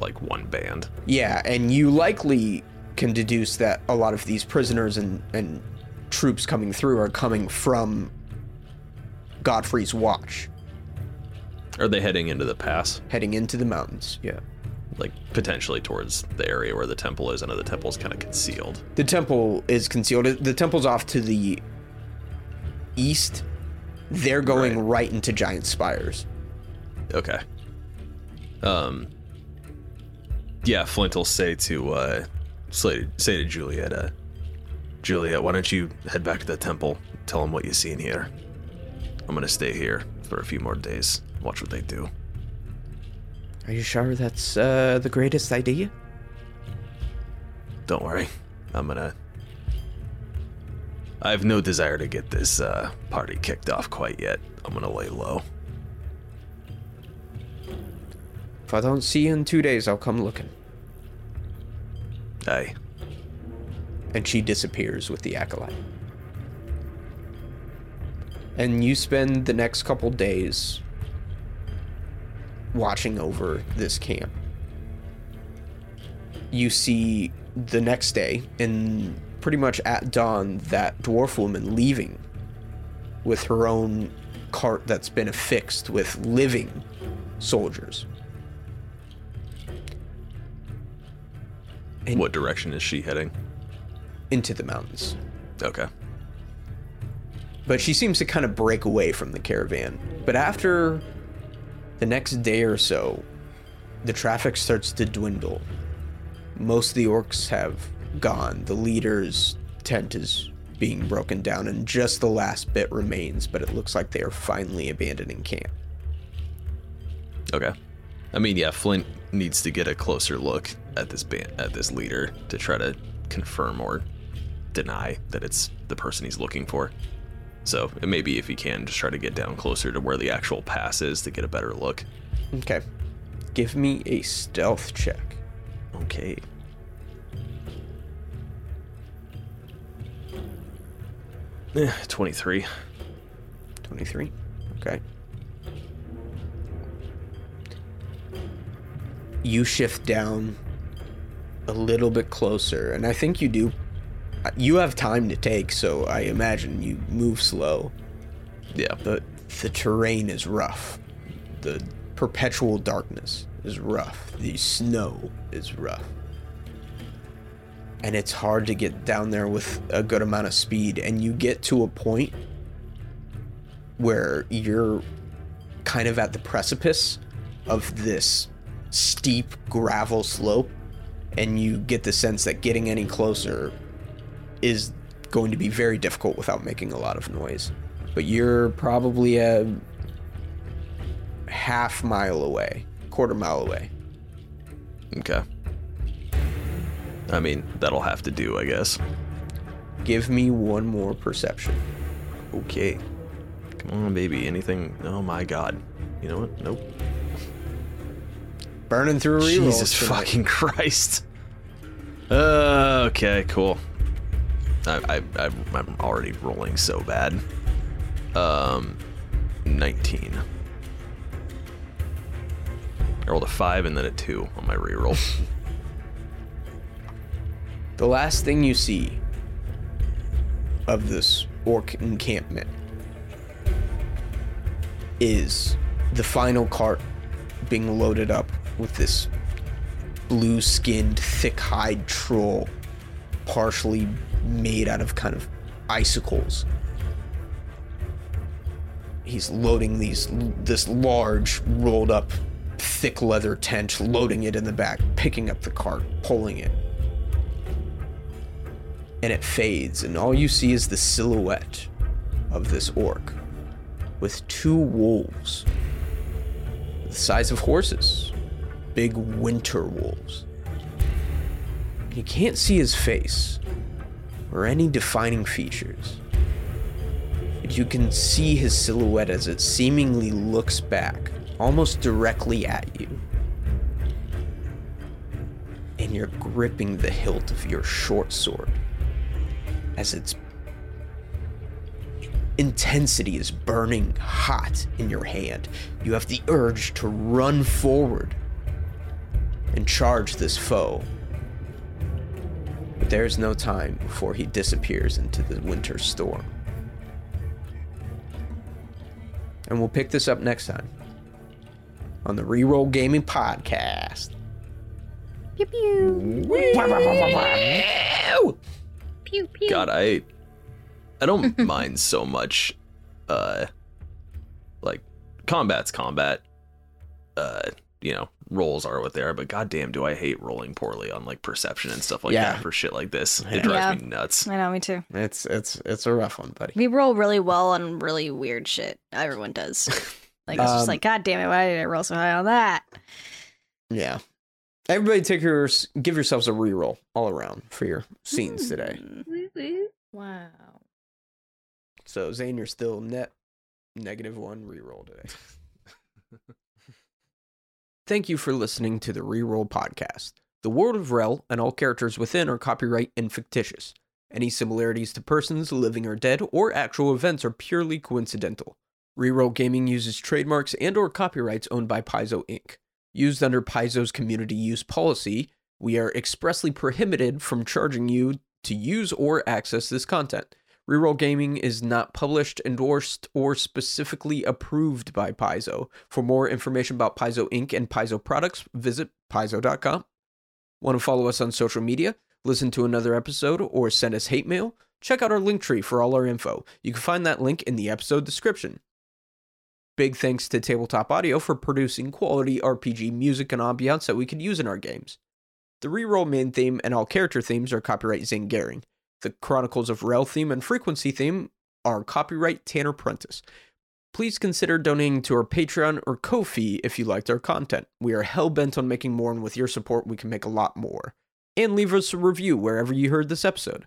like one band. Yeah, and you likely can deduce that a lot of these prisoners and, and troops coming through are coming from Godfrey's watch, Are they heading into the pass? heading into the mountains. Yeah. Like potentially towards the area where the temple is. I know the temple's kind of concealed. The temple is concealed. The temple's off to the east. They're going Right. right, into giant spires. Okay. Um. Yeah, Flint will say to uh, say, say to Juliet, uh, Juliet, why don't you head back to the temple? Tell them what you see in here. I'm gonna stay here for a few more days. Watch what they do. Are you sure that's uh, the greatest idea? Don't worry, I'm gonna. I have no desire to get this uh, party kicked off quite yet. I'm gonna lay low. If I don't see you in two days, I'll come looking. Aye. and she disappears with the acolyte. And you spend the next couple days watching over this camp. You see the next day, and pretty much at dawn, that dwarf woman leaving with her own cart that's been affixed with living soldiers. And What direction is she heading? into the mountains. Okay. but she seems to kind of break away from the caravan. But after the next day or so, the traffic starts to dwindle. Most of the orcs have gone. The leader's tent is being broken down, and just the last bit remains, but it looks like they are finally abandoning camp. Okay. I mean, yeah, Flint needs to get a closer look at this at this leader to try to confirm or deny that it's the person he's looking for. So maybe if he can, just try to get down closer to where the actual pass is to get a better look. Okay. Give me a stealth check. Okay. Eh, 23. 23. Okay. You shift down a little bit closer, and I think you do. You have time to take, so I imagine you move slow. Yeah. But the terrain is rough. The perpetual darkness is rough. The snow is rough. And it's hard to get down there with a good amount of speed. And you get to a point where you're kind of at the precipice of this steep gravel slope. And you get the sense that getting any closer is going to be very difficult without making a lot of noise. But you're probably a half mile away, quarter mile away. Okay. I mean, that'll have to do, I guess. Give me one more perception. Okay. Come on, baby. Anything? Oh my god. You know what? Nope. Burning through rerolls Jesus fucking Christ. Uh, okay, cool. I, I, I, I'm already rolling so bad. Um, 19. I rolled a 5 and then a 2 on my reroll. The last thing you see of this orc encampment is the final cart being loaded up with this blue skinned, thick hide troll, partially made out of kind of icicles. He's loading these this large rolled up thick leather tent, loading it in the back, picking up the cart, pulling it and it fades, and all you see is the silhouette of this orc with two wolves the size of horses, big winter wolves. You can't see his face or any defining features. But you can see his silhouette as it seemingly looks back, almost directly at you. And you're gripping the hilt of your short sword as its intensity is burning hot in your hand. You have the urge to run forward and charge this foe. But there's no time before he disappears into the winter storm. And we'll pick this up next time on the Reroll Gaming Podcast. Pew pew. Pew pew. God, I I don't mind so much uh like combat's combat. Uh, you know, rolls are what they are, but goddamn do I hate rolling poorly on like perception and stuff like Yeah. that for shit like this. It drives Yeah. me nuts. I know, me too. It's it's it's a rough one, buddy. We roll really well on really weird shit. Everyone does. Like it's Um, just like, God damn it, why did I roll so high on that? Yeah. Everybody take your give yourselves a reroll all around for your scenes today. Mm. Wow. So Zane, you're still net negative one reroll today. Thank you for listening to the Reroll Podcast. The world of Rel and all characters within are copyright and fictitious. Any similarities to persons, living or dead, or actual events are purely coincidental. Reroll Gaming uses trademarks and or copyrights owned by Paizo Inc. Used under Paizo's community use policy, we are expressly prohibited from charging you to use or access this content. Reroll Gaming is not published, endorsed, or specifically approved by Paizo. For more information about Paizo Inc. and Paizo products, visit paizo.com. Want to follow us on social media, listen to another episode, or send us hate mail? Check out our link tree for all our info. You can find that link in the episode description. Big thanks to Tabletop Audio for producing quality RPG music and ambiance that we could use in our games. The reroll main theme and all character themes are copyright Zane Garing. The Chronicles of Rel theme and frequency theme are copyright Tanner Prentice. Please consider donating to our Patreon or Ko-fi if you liked our content. We are hell bent on making more, and with your support, we can make a lot more. And leave us a review wherever you heard this episode.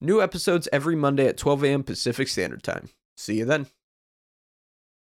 New episodes every Monday at 12 a.m. Pacific Standard Time. See you then.